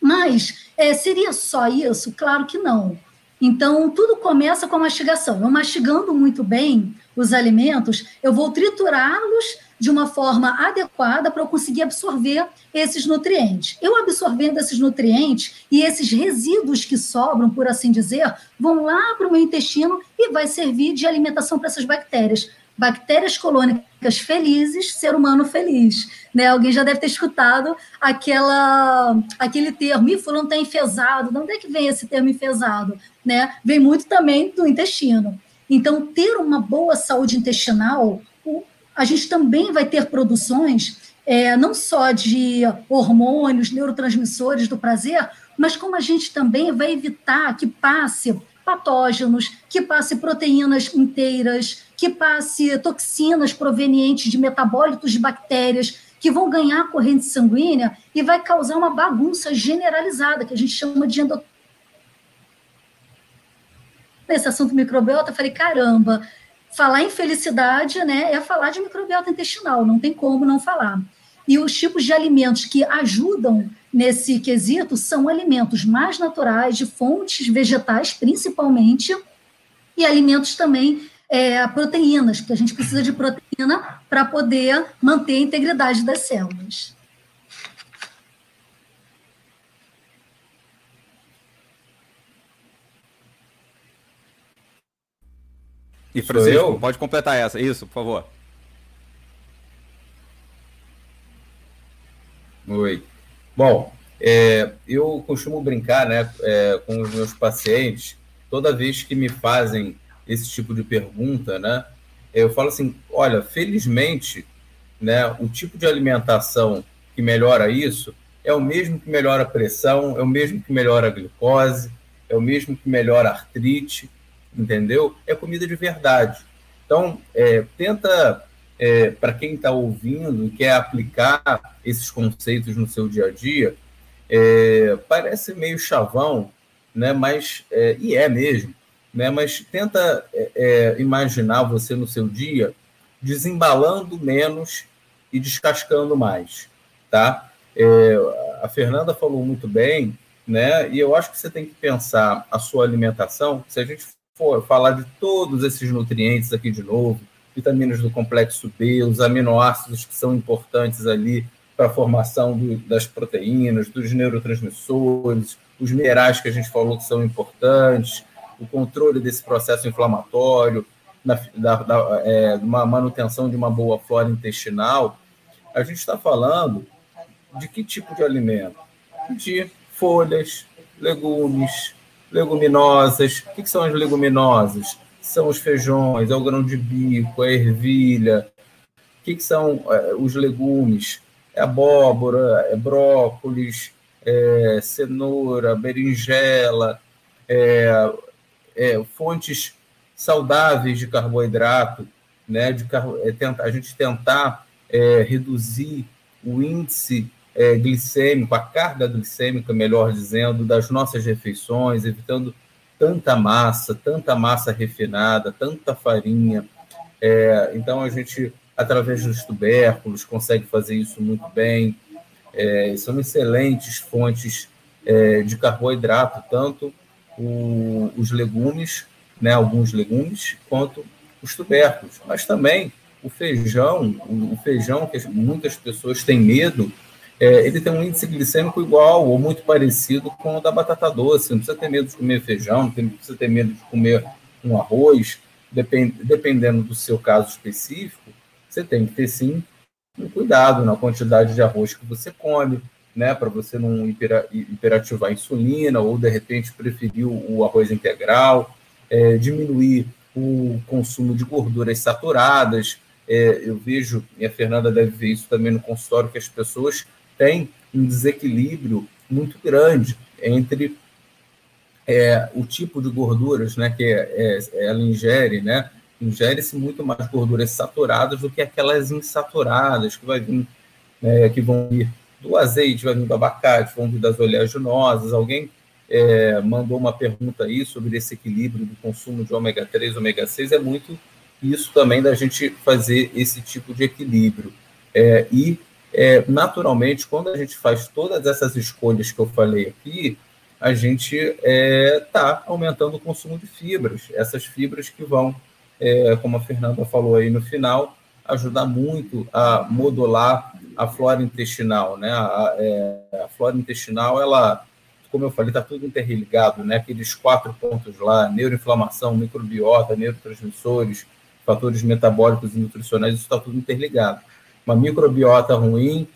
Mas é, seria só isso? Claro que não. Então, tudo começa com a mastigação. Eu mastigando muito bem os alimentos, eu vou triturá-los de uma forma adequada para eu conseguir absorver esses nutrientes. Eu absorvendo esses nutrientes e esses resíduos que sobram, por assim dizer, vão lá para o meu intestino e vai servir de alimentação para essas bactérias. Bactérias colônicas felizes, ser humano feliz. Né? Alguém já deve ter escutado aquela, aquele termo, e fulano está enfesado. De onde é que vem esse termo enfesado? Né? Vem muito também do intestino. Então, ter uma boa saúde intestinal a gente também vai ter produções é, não só de hormônios, neurotransmissores do prazer, mas como a gente também vai evitar que passe patógenos, que passe proteínas inteiras, que passe toxinas provenientes de metabólitos de bactérias que vão ganhar corrente sanguínea e vai causar uma bagunça generalizada, que a gente chama de endocrino. Nesse assunto microbiota, eu falei, caramba, falar em felicidade né, é falar de microbiota intestinal, não tem como não falar. E os tipos de alimentos que ajudam nesse quesito são alimentos mais naturais, de fontes vegetais, principalmente, e alimentos também é, proteínas, porque a gente precisa de proteína para poder manter a integridade das células. E Francisco, pode completar essa. Isso, por favor. Oi. Bom, é, eu costumo brincar né, é, com os meus pacientes, toda vez que me fazem esse tipo de pergunta, né, eu falo assim: olha, felizmente, né, o tipo de alimentação que melhora isso é o mesmo que melhora a pressão, é o mesmo que melhora a glicose, é o mesmo que melhora a artrite entendeu? É comida de verdade. Então, é, tenta, é, para quem está ouvindo e quer aplicar esses conceitos no seu dia a dia, é, parece meio chavão, né? Mas, é, e é mesmo, né? Mas tenta é, é, imaginar você no seu dia desembalando menos e descascando mais, tá? a Fernanda falou muito bem, né? E eu acho que você tem que pensar a sua alimentação. Se a gente for falar de todos esses nutrientes aqui de novo, vitaminas do complexo B, os aminoácidos que são importantes ali para a formação do, das proteínas, dos neurotransmissores, os minerais que a gente falou que são importantes, o controle desse processo inflamatório, da, da, da é, uma manutenção de uma boa flora intestinal, a gente está falando de que tipo de alimento? De folhas, legumes, leguminosas. O que, são as leguminosas? São os feijões, é o grão de bico, é a ervilha. O que, são é, os legumes? É abóbora, é brócolis, é cenoura, berinjela, é, é, fontes saudáveis de carboidrato, né? De é, tenta, a gente tentar é, reduzir o índice é, glicêmico, a carga glicêmica, melhor dizendo, das nossas refeições, evitando tanta massa, tanta massa refinada, tanta farinha. É, então, a gente, através dos tubérculos, consegue fazer isso muito bem. É, são excelentes fontes é, de carboidrato, tanto o, os legumes, né, alguns legumes, quanto os tubérculos. Mas também o feijão, o, o feijão que muitas pessoas têm medo, é, ele tem um índice glicêmico igual ou muito parecido com o da batata doce. Não precisa ter medo de comer feijão, não precisa ter medo de comer um arroz. Depend, dependendo do seu caso específico, você tem que ter sim um cuidado na quantidade de arroz que você come, né, para você não hiperativar a insulina ou de repente preferir o arroz integral, é, diminuir o consumo de gorduras saturadas. É, eu vejo, e a Fernanda deve ver isso também no consultório, que as pessoas tem um desequilíbrio muito grande entre é, o tipo de gorduras né, que é, é, ela ingere, né? Ingere-se muito mais gorduras saturadas do que aquelas insaturadas que vai vir, né, que vão vir do azeite, vai vir do abacate, vão vir das oleaginosas. Alguém é, mandou uma pergunta aí sobre esse equilíbrio do consumo de ômega 3 ômega 6. É muito isso também da gente fazer esse tipo de equilíbrio. É, e é, naturalmente, quando a gente faz todas essas escolhas que eu falei aqui, a gente está é, tá aumentando o consumo de fibras. Essas fibras que vão, é, como a Fernanda falou aí no final, ajudar muito a modular a flora intestinal. Né? A, é, a flora intestinal, ela, como eu falei, está tudo interligado, né? aqueles quatro pontos lá, neuroinflamação, microbiota, neurotransmissores, fatores metabólicos e nutricionais, isso está tudo interligado uma microbiota ruim,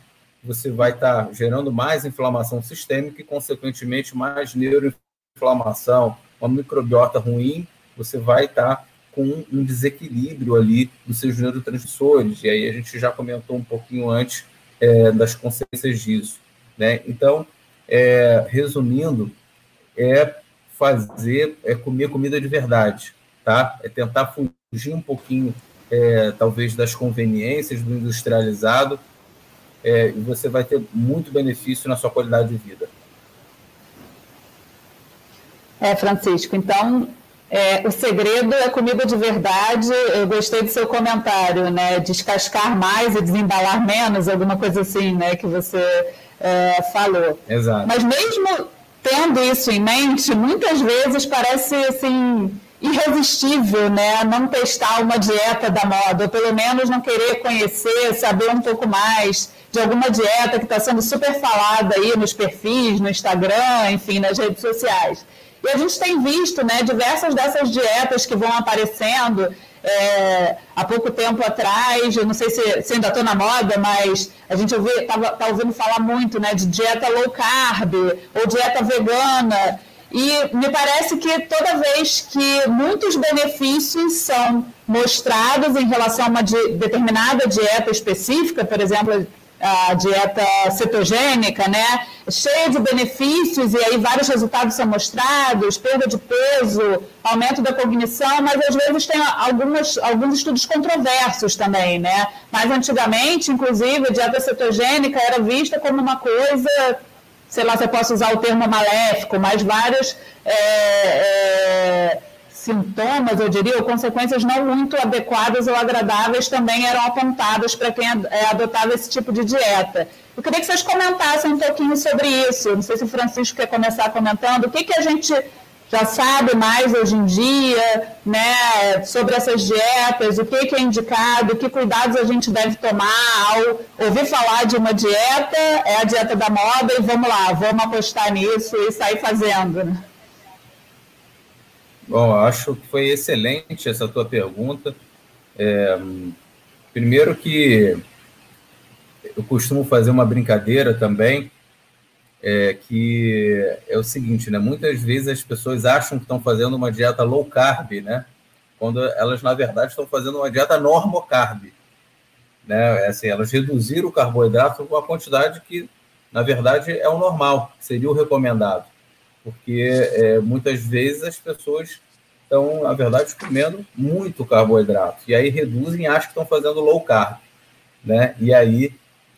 você vai estar tá gerando mais inflamação sistêmica e, consequentemente, mais neuroinflamação. Uma microbiota ruim, você vai estar tá com um desequilíbrio ali dos seus neurotransmissores. E aí a gente já comentou um pouquinho antes é, das consequências disso. Né? Então, é, resumindo, é fazer, é comer comida de verdade, tá? É tentar fugir um pouquinho é, talvez das conveniências do industrializado, é, e você vai ter muito benefício na sua qualidade de vida. É, Francisco, então é, o segredo é comida de verdade. Eu gostei do seu comentário, né? Descascar mais e desembalar menos, alguma coisa assim, né? Que você é, falou. Exato. Mas mesmo tendo isso em mente, muitas vezes parece assim irresistível, né, não testar uma dieta da moda, ou pelo menos não querer conhecer, saber um pouco mais de alguma dieta que está sendo super falada aí nos perfis, no Instagram, enfim, nas redes sociais. E a gente tem visto, né, diversas dessas dietas que vão aparecendo é, há pouco tempo atrás, eu não sei se, se ainda estou na moda, mas a gente está tá ouvindo falar muito né, de dieta low carb ou dieta vegana. E me parece que toda vez que muitos benefícios são mostrados em relação a uma determinada dieta específica, por exemplo, a dieta cetogênica, né? Cheia de benefícios e aí vários resultados são mostrados, perda de peso, aumento da cognição, mas às vezes tem algumas, alguns estudos controversos também, né? Mas antigamente, inclusive, a dieta cetogênica era vista como uma coisa sei lá se eu posso usar o termo maléfico, mas vários é, é, sintomas, eu diria, ou consequências não muito adequadas ou agradáveis também eram apontadas para quem é, adotava esse tipo de dieta. Eu queria que vocês comentassem um pouquinho sobre isso. Não sei se o Francisco quer começar comentando. O que, que a gente já sabe mais hoje em dia, né, sobre essas dietas, o que, que é indicado, que cuidados a gente deve tomar ao ouvir falar de uma dieta, é a dieta da moda e vamos lá, vamos apostar nisso e sair fazendo. Né? Bom, acho que foi excelente essa tua pergunta. É, primeiro que eu costumo fazer uma brincadeira também, é, que é o seguinte, né? Muitas vezes as pessoas acham que estão fazendo uma dieta low carb, né? Quando elas, na verdade, estão fazendo uma dieta normo carb. Né? É assim, elas reduziram o carboidrato com a quantidade que, na verdade, é o normal, seria o recomendado. Porque é, muitas vezes as pessoas estão, na verdade, comendo muito carboidrato. E aí reduzem e acham que estão fazendo low carb. Né? E aí,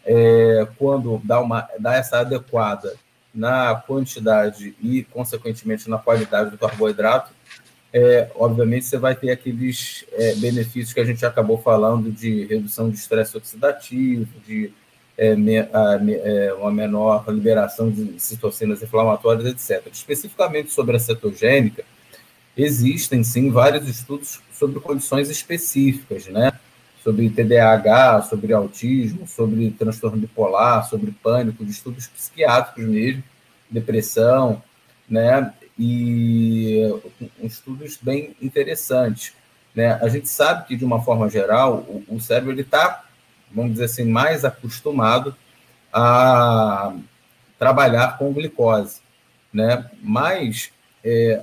é, quando dá, uma, dá essa adequada na quantidade e, consequentemente, na qualidade do carboidrato, é, obviamente você vai ter aqueles é, benefícios que a gente acabou falando de redução de estresse oxidativo, de é, me, a, me, é, uma menor liberação de citocinas inflamatórias, etc. Especificamente sobre a cetogênica, existem sim vários estudos sobre condições específicas, né? Sobre TDAH, sobre autismo, sobre transtorno bipolar, sobre pânico, de estudos psiquiátricos mesmo, depressão, né? e estudos bem interessantes. Né? A gente sabe que, de uma forma geral, o, cérebro está, vamos dizer assim, mais acostumado a trabalhar com glicose. Né? Mas é,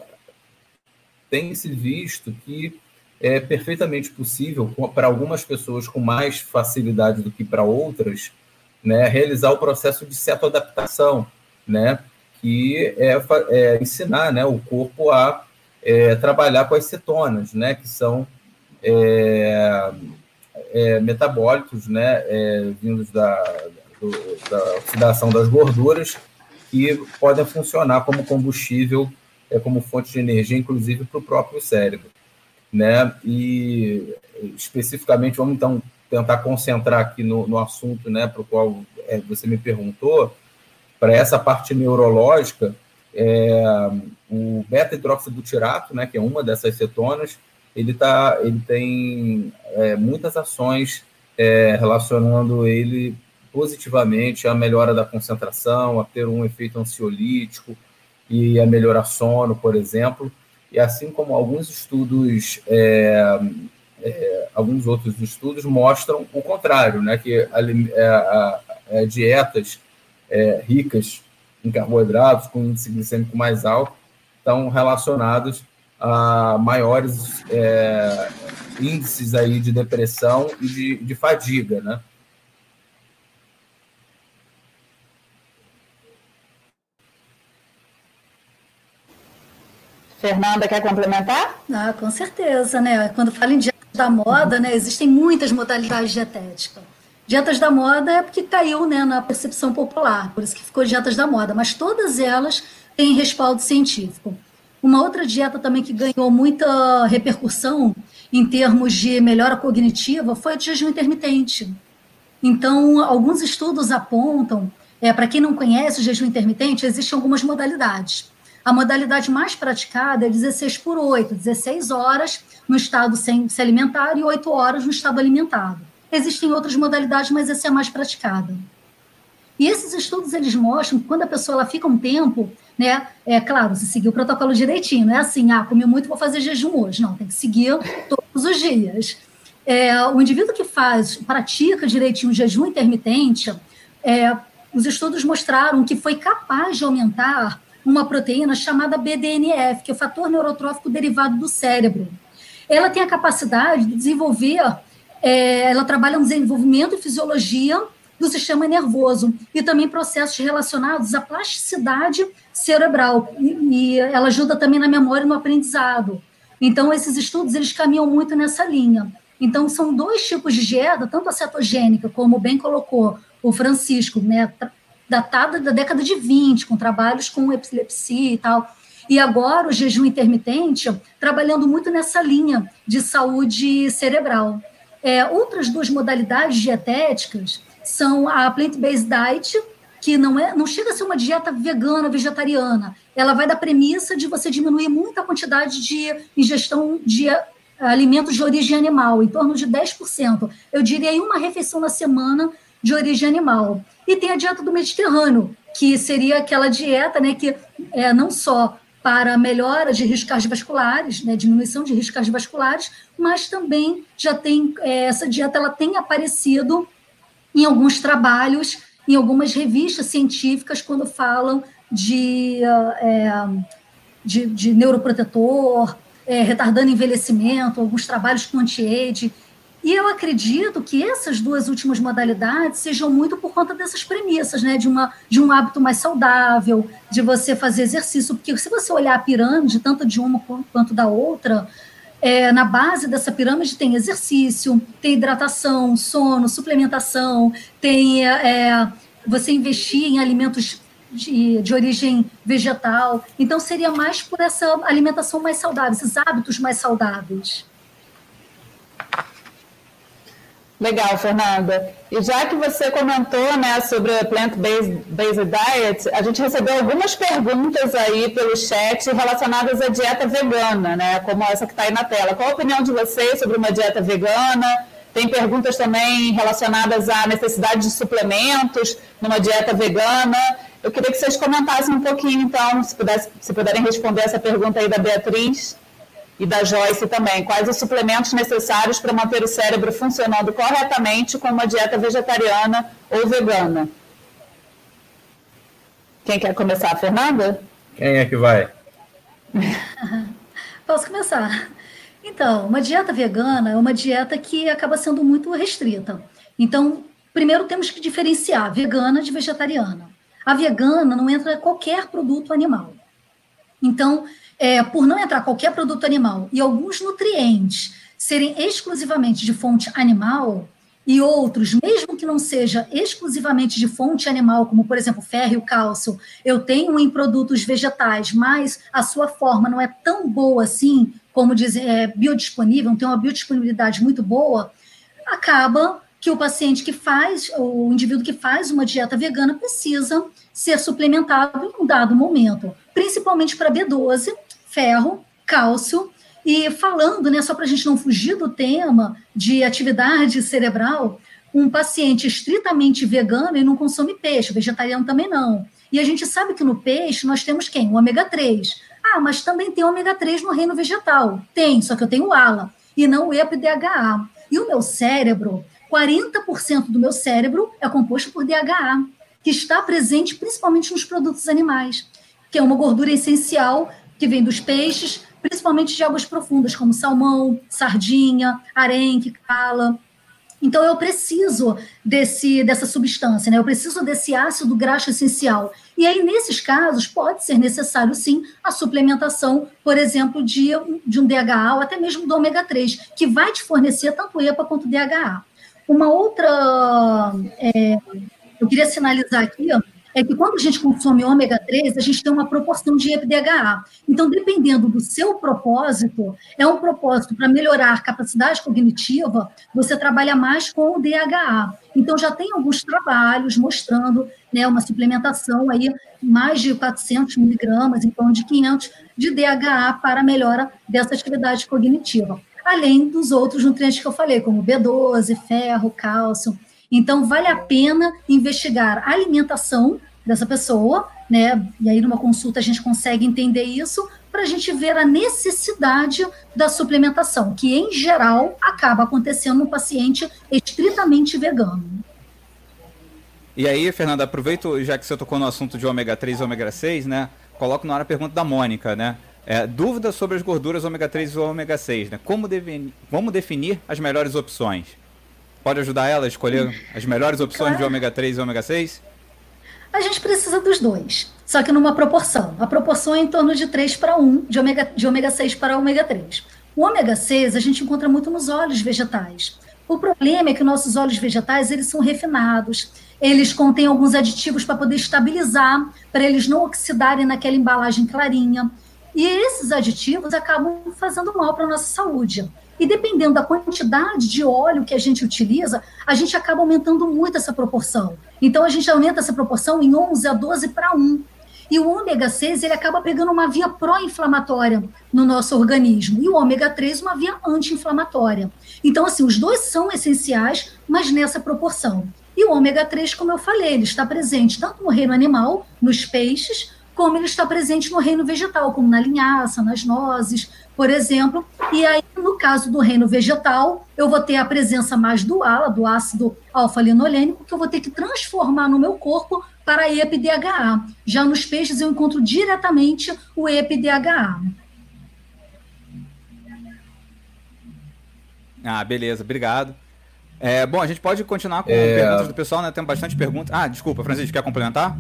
tem-se visto que é perfeitamente possível, para algumas pessoas com mais facilidade do que para outras, né, realizar o processo de cetoadaptação, né? que é, é ensinar né, o corpo a é, trabalhar com as cetonas, né, que são é, é metabólitos né, é, vindos da, do, da oxidação das gorduras, que podem funcionar como combustível, é, como fonte de energia, inclusive para o próprio cérebro. Né? E especificamente, vamos então tentar concentrar aqui no, no assunto né, para o qual é, você me perguntou, para essa parte neurológica, é, o beta-hidroxibutirato, né, que é uma dessas cetonas, ele, tá, ele tem é, muitas ações é, relacionando ele positivamente à melhora da concentração, a ter um efeito ansiolítico e a melhorar sono, por exemplo, e assim como alguns estudos, é, é, alguns outros estudos mostram o contrário, né, que a, a, a dietas é, ricas em carboidratos, com índice glicêmico mais alto, estão relacionados a maiores é, índices aí de depressão e de, de fadiga, né? Fernanda, quer complementar? Ah, com certeza, né? Quando fala em dieta da moda, né, existem muitas modalidades dietéticas. Dietas da moda é porque caiu né, na percepção popular, por isso que ficou dietas da moda, mas todas elas têm respaldo científico. Uma outra dieta também que ganhou muita repercussão em termos de melhora cognitiva foi a de jejum intermitente. Então, alguns estudos apontam, é, para quem não conhece o jejum intermitente, existem algumas modalidades. A modalidade mais praticada é 16 por 8, 16 horas no estado sem se alimentar e 8 horas no estado alimentado. Existem outras modalidades, mas essa é a mais praticada. E esses estudos eles mostram que quando a pessoa ela fica um tempo, né, é claro, se seguir o protocolo direitinho, não é assim, ah, comi muito, vou fazer jejum hoje. Não, tem que seguir todos os dias. É, o indivíduo que faz, pratica direitinho o jejum intermitente, é, os estudos mostraram que foi capaz de aumentar uma proteína chamada BDNF, que é o fator neurotrófico derivado do cérebro. Ela tem a capacidade de desenvolver é, ela trabalha no desenvolvimento e fisiologia do sistema nervoso e também processos relacionados à plasticidade cerebral e, e ela ajuda também na memória e no aprendizado. Então esses estudos eles caminham muito nessa linha. Então são dois tipos de dieta, tanto a cetogênica como bem colocou o Francisco, né, datada da década de 20, com trabalhos com epilepsia e tal. E agora o jejum intermitente, trabalhando muito nessa linha de saúde cerebral. É, outras duas modalidades dietéticas são a plant-based diet, que não, é, não chega a ser uma dieta vegana, vegetariana. Ela vai da premissa de você diminuir muito a quantidade de ingestão de alimentos de origem animal, em torno de 10%. Eu diria aí uma refeição na semana de origem animal. E tem a dieta do Mediterrâneo, que seria aquela dieta né, que é, não só para melhora de riscos cardiovasculares, né, diminuição de riscos cardiovasculares, mas também já tem é, essa dieta ela tem aparecido em alguns trabalhos, em algumas revistas científicas quando falam de, é, de, de neuroprotetor, é, retardando envelhecimento, alguns trabalhos com anti-age. E eu acredito que essas duas últimas modalidades sejam muito por conta dessas premissas, né? De, uma, de um hábito mais saudável, de você fazer exercício. Porque se você olhar a pirâmide, tanto de uma quanto da outra, é, na base dessa pirâmide tem exercício, tem hidratação, sono, suplementação, tem é, você investir em alimentos de, de, origem vegetal. Então, seria mais por essa alimentação mais saudável, esses hábitos mais saudáveis. Legal, Fernanda. E já que você comentou né, sobre a plant-based diet, a gente recebeu algumas perguntas aí pelo chat relacionadas à dieta vegana, né? Como essa que está aí na tela. Qual a opinião de vocês sobre uma dieta vegana? Tem perguntas também relacionadas à necessidade de suplementos numa dieta vegana. Eu queria que vocês comentassem um pouquinho, então, se, pudesse, se puderem responder essa pergunta aí da Beatriz e da Joyce também. Quais os suplementos necessários para manter o cérebro funcionando corretamente com uma dieta vegetariana ou vegana? Quem quer começar, Fernanda? Quem é que vai? Posso começar. Então, uma dieta vegana é uma dieta que acaba sendo muito restrita. Então, primeiro temos que diferenciar vegana de vegetariana. A vegana não entra qualquer produto animal. Então, é, por não entrar qualquer produto animal e alguns nutrientes serem exclusivamente de fonte animal e outros, mesmo que não seja exclusivamente de fonte animal, como por exemplo ferro cálcio, eu tenho em produtos vegetais, mas a sua forma não é tão boa assim, como dizer, é biodisponível, tem uma biodisponibilidade muito boa, acaba que o paciente que faz, o indivíduo que faz uma dieta vegana precisa ser suplementado em um dado momento, principalmente para B12, ferro, cálcio. E falando, né, só para a gente não fugir do tema de atividade cerebral, um paciente estritamente vegano e não consome peixe, vegetariano também não. E a gente sabe que no peixe nós temos quem? O ômega 3. Ah, mas também tem ômega 3 no reino vegetal. Tem, só que eu tenho ALA e não o EPA-DHA. E o meu cérebro, 40% do meu cérebro é composto por DHA, que está presente principalmente nos produtos animais, que é uma gordura essencial que vem dos peixes, principalmente de águas profundas, como salmão, sardinha, arenque, cala. Então, eu preciso desse, dessa substância, né? eu preciso desse ácido graxo essencial. E aí, nesses casos, pode ser necessário, sim, a suplementação, por exemplo, de, de um DHA ou até mesmo do ômega 3, que vai te fornecer tanto EPA quanto DHA. Uma outra. É, eu queria sinalizar aqui, ó, é que quando a gente consome ômega 3, a gente tem uma proporção de EPDHA. Então, dependendo do seu propósito, é um propósito para melhorar a capacidade cognitiva, você trabalha mais com o DHA. Então, já tem alguns trabalhos mostrando né, uma suplementação aí, mais de 400 miligramas, em torno de 500 de DHA para a melhora dessa atividade cognitiva. Além dos outros nutrientes que eu falei, como B12, ferro, cálcio, então, vale a pena investigar a alimentação dessa pessoa, né? E aí, numa consulta, a gente consegue entender isso para a gente ver a necessidade da suplementação, que em geral acaba acontecendo no paciente estritamente vegano. E aí, Fernanda, aproveito, já que você tocou no assunto de ômega 3 e ômega 6, né? Coloco na hora a pergunta da Mônica, né? É, dúvidas sobre as gorduras ômega 3 e ômega 6, né? Como, deve, como definir as melhores opções? Pode ajudar ela a escolher as melhores opções claro. de ômega 3 e ômega 6? A gente precisa dos dois, só que numa proporção. A proporção é em torno de 3 para 1, de ômega, de ômega 6 para ômega 3. O ômega 6 a gente encontra muito nos óleos vegetais. O problema é que nossos óleos vegetais eles são refinados, eles contêm alguns aditivos para poder estabilizar, para eles não oxidarem naquela embalagem clarinha. E esses aditivos acabam fazendo mal para a nossa saúde. E dependendo da quantidade de óleo que a gente utiliza, a gente acaba aumentando muito essa proporção. Então a gente aumenta essa proporção em 11 a 12 para 1. E o ômega 6 ele acaba pegando uma via pró-inflamatória no nosso organismo e o ômega 3 uma via anti-inflamatória. Então assim, os dois são essenciais, mas nessa proporção. E o ômega 3, como eu falei, ele está presente tanto no reino animal, nos peixes, como ele está presente no reino vegetal, como na linhaça, nas nozes, por exemplo. E aí, no caso do reino vegetal, eu vou ter a presença mais do ALA, do ácido alfa-linolênico, que eu vou ter que transformar no meu corpo para EPDHA. Já nos peixes, eu encontro diretamente o EPDHA. Ah, beleza, obrigado. É, bom, a gente pode continuar com é... perguntas do pessoal, né? Tem bastante perguntas. Ah, desculpa, Francisco, quer complementar?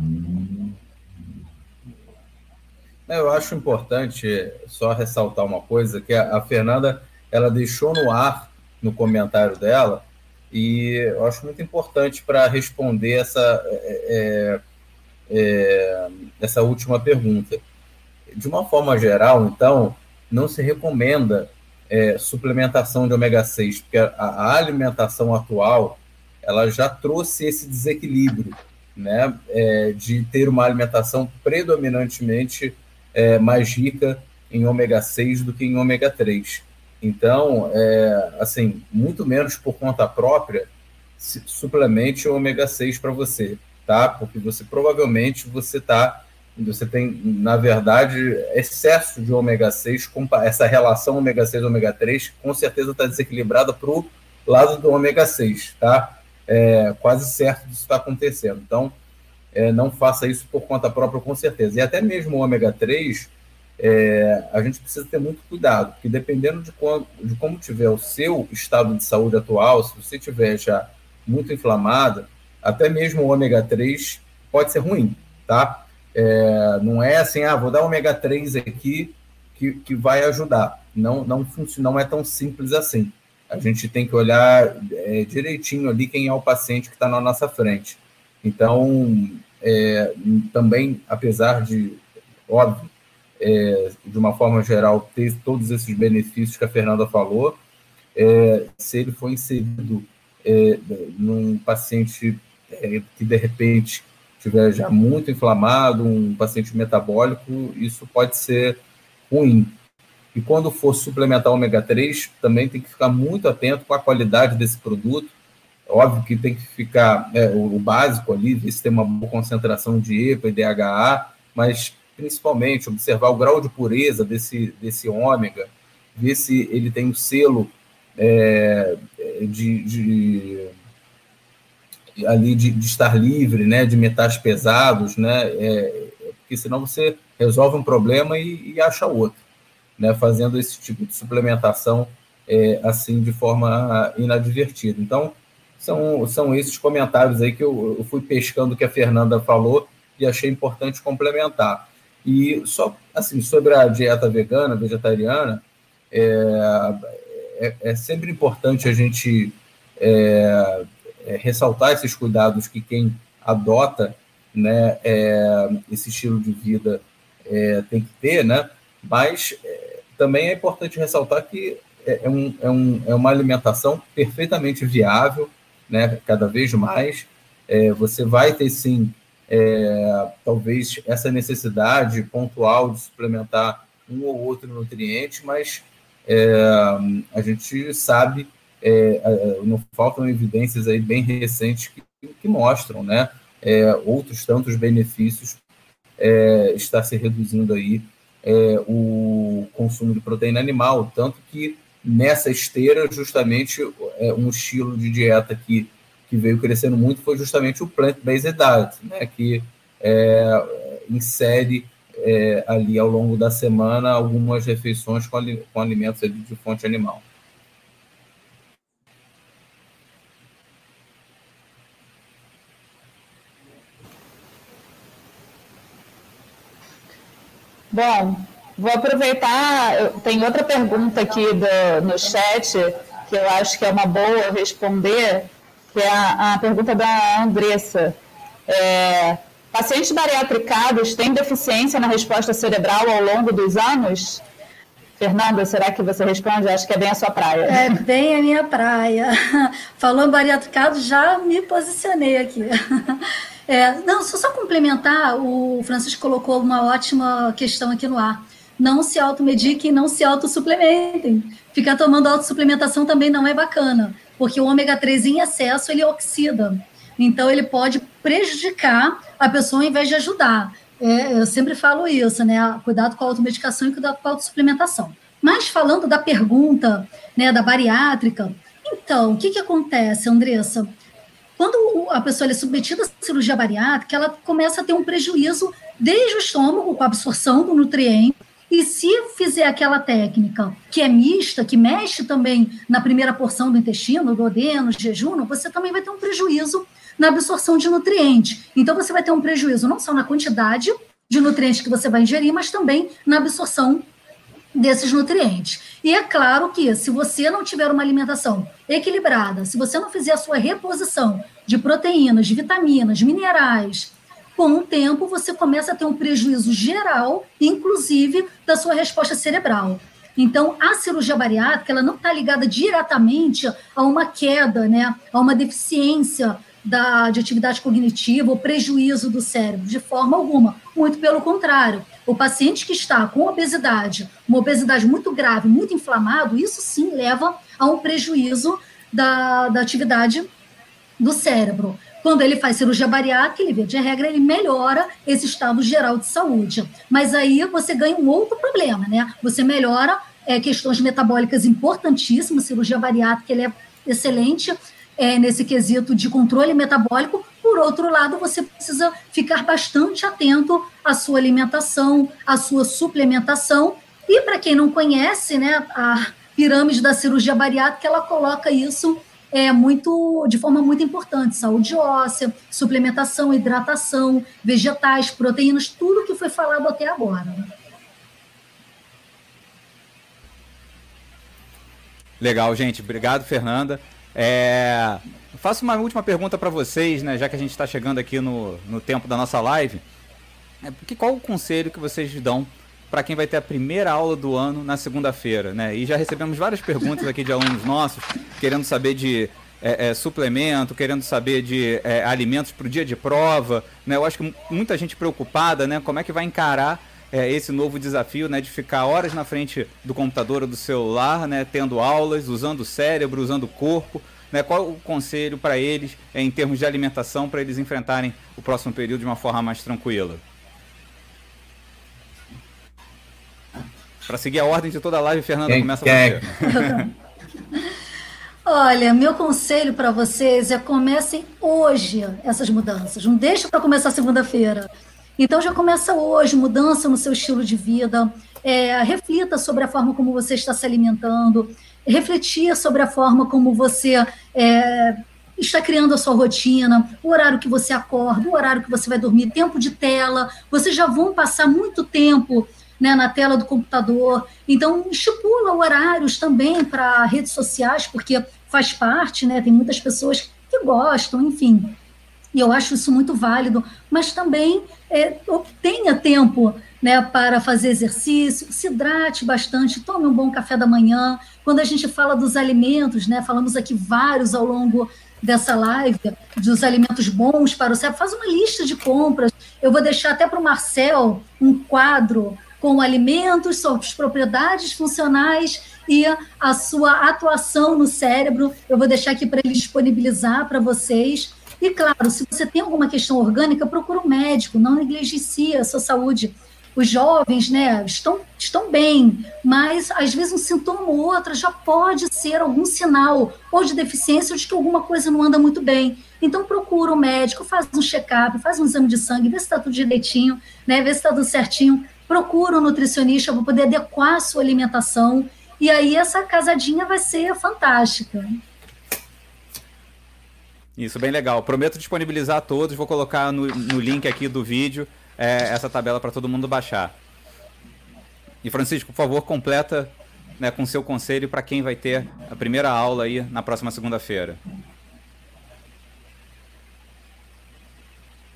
Eu acho importante só ressaltar uma coisa, que a Fernanda ela deixou no ar no comentário dela, e eu acho muito importante para responder essa, é, é, é, essa última pergunta. De uma forma geral, então, não se recomenda é, suplementação de ômega 6, porque a, a, alimentação atual ela já trouxe esse desequilíbrio, né, é, de ter uma alimentação predominantemente é, mais rica em ômega 6 do que em ômega 3. Então, é, assim, muito menos por conta própria, suplemente o ômega 6 para você, tá? Porque você provavelmente você tá você tem, na verdade, excesso de ômega 6, essa relação ômega 6 ômega 3, com certeza está desequilibrada para o lado do ômega 6, tá? É quase certo disso está acontecendo. Então, é, não faça isso por conta própria, com certeza. E até mesmo o ômega 3, é, a gente precisa ter muito cuidado, porque dependendo de, como, de como tiver o seu estado de saúde atual, se você tiver já muito inflamada, até mesmo o ômega 3 pode ser ruim, tá? É, não é assim, ah, vou dar ômega 3 aqui que, que vai ajudar. Não, não, funciona, não é tão simples assim. A gente tem que olhar é, direitinho ali quem é o paciente que está na nossa frente. Então, é, também, apesar de, óbvio, é, de uma forma geral, ter todos esses benefícios que a Fernanda falou, é, se ele for inserido é, num paciente é, que, de repente, estiver já muito inflamado, um paciente metabólico, isso pode ser ruim. E quando for suplementar ômega 3, também tem que ficar muito atento com a qualidade desse produto. Óbvio que tem que ficar é, o, básico ali, ver se tem uma boa concentração de EPA e DHA, mas principalmente observar o grau de pureza desse, desse ômega, ver se ele tem o um selo é, de, de ali de, de, estar livre, né, de metais pesados, né, é, porque senão você resolve um problema e, e, acha outro, né, fazendo esse tipo de suplementação é, assim de forma inadvertida. Então, são, são esses comentários aí que eu, eu fui pescando que a Fernanda falou e achei importante complementar. E só assim sobre a dieta vegana, vegetariana, é, é, é sempre importante a gente é, é, ressaltar esses cuidados que quem adota né, é, esse estilo de vida é, tem que ter, né? mas também é importante ressaltar que é, um, é, um, é uma alimentação perfeitamente viável, né, cada vez mais. você vai ter, sim, talvez essa necessidade pontual de suplementar um ou outro nutriente, mas a gente sabe é, é, não faltam evidências aí bem recentes que, que mostram, né, é, outros tantos benefícios é, está se reduzindo aí é, o consumo de proteína animal, tanto que nessa esteira, justamente, é, um estilo de dieta que, que veio crescendo muito foi justamente o plant-based diet, né, que é, insere é, ali ao longo da semana algumas refeições com, com alimentos de fonte animal. Bom, vou aproveitar, tem outra pergunta aqui do, no chat que eu acho que é uma boa responder, que é a, a pergunta da Andressa. É, pacientes bariatricados têm deficiência na resposta cerebral ao longo dos anos? Fernanda, será que você responde? Acho que é bem a sua praia. É bem a minha praia. Falou bariatricado, já me posicionei aqui. É, não, só, só complementar, o Francisco colocou uma ótima questão aqui no ar. Não se automediquem, não se autossuplementem. Ficar tomando autossuplementação também não é bacana, porque o ômega 3 em excesso ele oxida. Então ele pode prejudicar a pessoa em vez de ajudar. É, eu sempre falo isso, né? Cuidado com a automedicação e cuidado com a autossuplementação. Mas falando da pergunta, né, da bariátrica, então, o que, que acontece, Andressa? Quando a pessoa é submetida à cirurgia bariátrica, ela começa a ter um prejuízo desde o estômago, com a absorção do nutriente, e se fizer aquela técnica que é mista, que mexe também na primeira porção do intestino, do odeno, jejum, você também vai ter um prejuízo na absorção de nutrientes. Então, você vai ter um prejuízo não só na quantidade de nutrientes que você vai ingerir, mas também na absorção desses nutrientes. E é claro que, se você não tiver uma alimentação equilibrada, se você não fizer a sua reposição de proteínas, de vitaminas, minerais, com o tempo você começa a ter um prejuízo geral, inclusive da sua resposta cerebral. Então, a cirurgia bariátrica ela não está ligada diretamente a uma queda, né, a uma deficiência da, de atividade cognitiva ou prejuízo do cérebro, de forma alguma. Muito pelo contrário. O paciente que está com obesidade, uma obesidade muito grave, muito inflamado, isso sim leva a um prejuízo da, da atividade do cérebro. Quando ele faz cirurgia bariátrica, ele vê, de regra, ele melhora esse estado geral de saúde. Mas aí você ganha um outro problema, né? Você melhora é, questões metabólicas importantíssimas, cirurgia bariátrica ele é excelente, é, nesse quesito de controle metabólico. Por outro lado, você precisa ficar bastante atento à sua alimentação, à sua suplementação. E para quem não conhece, né, a pirâmide da cirurgia bariátrica, ela coloca isso é muito de forma muito importante, saúde óssea, suplementação, hidratação, vegetais, proteínas, tudo que foi falado até agora. Legal, gente. Obrigado, Fernanda. É, faço uma última pergunta para vocês, né, já que a gente está chegando aqui no, no tempo da nossa live. É, porque qual o conselho que vocês dão para quem vai ter a primeira aula do ano na segunda-feira? Né? E já recebemos várias perguntas aqui de alunos nossos, querendo saber de é, é, suplemento, querendo saber de é, alimentos para o dia de prova. Né? Eu acho que muita gente preocupada, né? Como é que vai encarar é, esse novo desafio, né, de ficar horas na frente do computador ou do celular, né, tendo aulas, usando o cérebro, usando o corpo. Né, qual o conselho para eles é, em termos de alimentação para eles enfrentarem o próximo período de uma forma mais tranquila? Para seguir a ordem de toda a live, Fernanda, quem, começa quem? você. Olha, meu conselho para vocês é comecem hoje essas mudanças. Não deixe para começar segunda-feira. Então já começa hoje, mudança no seu estilo de vida, é, reflita sobre a forma como você está se alimentando, refletir sobre a forma como você é, está criando a sua rotina, o horário que você acorda, o horário que você vai dormir, tempo de tela, vocês já vão passar muito tempo né, na tela do computador, então estipula horários também para redes sociais, porque faz parte, né, tem muitas pessoas que gostam, enfim, e eu acho isso muito válido, mas também é, obtenha tempo né, para fazer exercício, se hidrate bastante, tome um bom café da manhã. Quando a gente fala dos alimentos, né, falamos aqui vários ao longo dessa live, dos alimentos bons para o cérebro, faz uma lista de compras. Eu vou deixar até para o Marcel um quadro com alimentos, suas propriedades funcionais e a sua atuação no cérebro. Eu vou deixar aqui para ele disponibilizar para vocês. E, claro, se você tem alguma questão orgânica, procura um médico, não negligencie a sua saúde. Os jovens, né, estão, estão bem, mas às vezes um sintoma ou outro já pode ser algum sinal ou de deficiência ou de que alguma coisa não anda muito bem. Então procura um médico, faz um check-up, faz um exame de sangue, vê se está tudo direitinho, né, vê se está tudo certinho. Procura um nutricionista para poder adequar a sua alimentação. E aí essa casadinha vai ser fantástica. Isso, bem legal. Prometo disponibilizar a todos, vou colocar no, no link aqui do vídeo é, essa tabela para todo mundo baixar. E Francisco, por favor, completa né, com seu conselho para quem vai ter a primeira aula aí na próxima segunda-feira.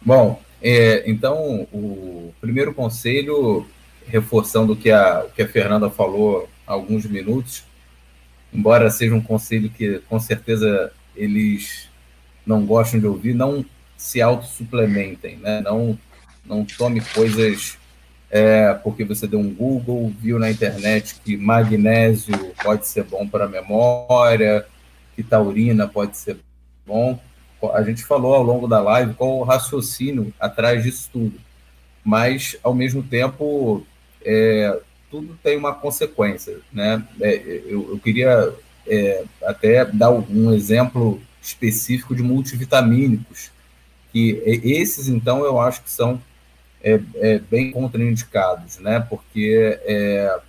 Bom, é, então o primeiro conselho, reforçando o que a, o que a Fernanda falou há alguns minutos, embora seja um conselho que com certeza eles não gostam de ouvir, não se autossuplementem, né? não, não tome coisas é, porque você deu um Google, viu na internet que magnésio pode ser bom para a memória, que taurina pode ser bom. A gente falou ao longo da live qual o raciocínio atrás disso tudo. mas ao mesmo tempo é, tudo tem uma consequência, né? É, eu, eu, queria é, até dar um exemplo específico de multivitamínicos, que esses então eu acho que são é, é, bem contraindicados, né? Porque é,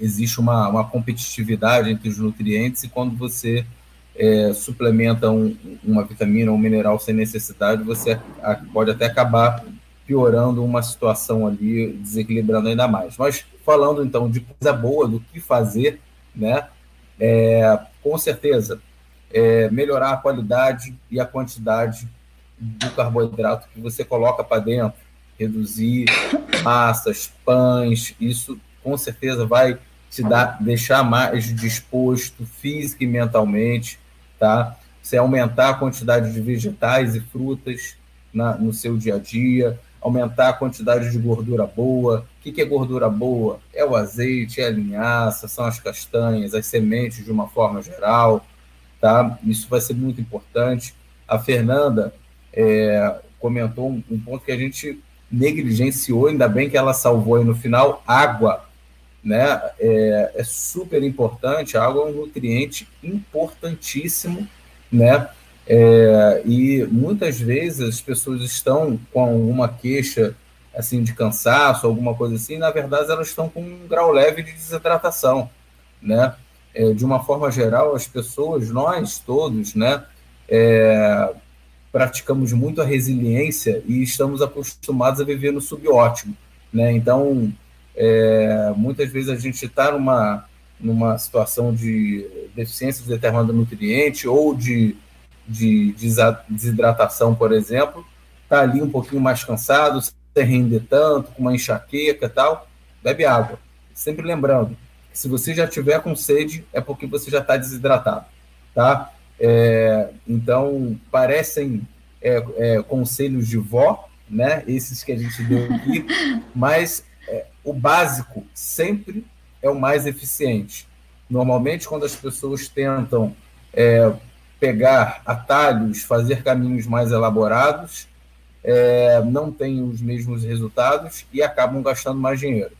existe uma, uma competitividade entre os nutrientes e quando você é, suplementa um, uma vitamina ou um mineral sem necessidade, você pode até acabar piorando uma situação ali, desequilibrando ainda mais. Mas falando então de coisa boa, do que fazer, né? É, com certeza, é, melhorar a qualidade e a quantidade do carboidrato que você coloca para dentro, reduzir massas, pães, isso com certeza vai te dar, deixar mais disposto física e mentalmente, tá? Você aumentar a quantidade de vegetais e frutas na, no seu dia a dia, aumentar a quantidade de gordura boa. O que, que é gordura boa? É o azeite, é a linhaça, são as castanhas, as sementes de uma forma geral, tá? Isso vai ser muito importante. A Fernanda é, comentou um, um ponto que a gente negligenciou, ainda bem que ela salvou aí no final, água né? É, é, super importante. A água é um nutriente importantíssimo, né? É, e muitas vezes as pessoas estão com uma queixa assim de cansaço, alguma coisa assim. Na verdade, elas estão com um grau leve de desidratação, né? É, de uma forma geral, as pessoas, nós todos, né? É, praticamos muito a resiliência e estamos acostumados a viver no subótimo, né? Então é, muitas vezes a gente está numa, numa situação de deficiência de determinado nutriente ou de, de, desidratação, por exemplo, está ali um pouquinho mais cansado, sem render tanto, com uma enxaqueca e tal, bebe água. Sempre lembrando, se você já tiver com sede, é porque você já está desidratado, tá? É, então, parecem é, é, conselhos de vó, né? Esses que a gente deu aqui, mas o básico sempre é o mais eficiente. Normalmente, quando as pessoas tentam é, pegar atalhos, fazer caminhos mais elaborados, é, não têm os mesmos resultados e acabam gastando mais dinheiro.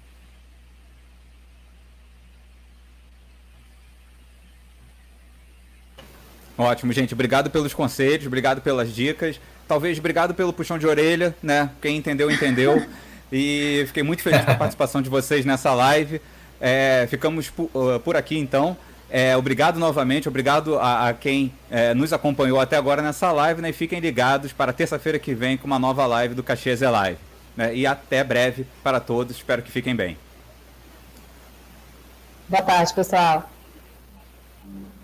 Ótimo, gente. Obrigado pelos conselhos, obrigado pelas dicas. Talvez obrigado pelo puxão de orelha, né? Quem entendeu, entendeu. E fiquei muito feliz com a participação de vocês nessa live. É, ficamos por, uh, por, aqui então. É, obrigado novamente, obrigado a, a quem é, nos acompanhou até agora nessa live, né? E fiquem ligados para terça-feira que vem com uma nova live do Caxias é Live. Né? E até breve para todos, espero que fiquem bem. Boa tarde, pessoal.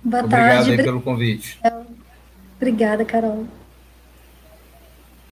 Boa Obrigado tarde. pelo convite. Obrigada, Carol.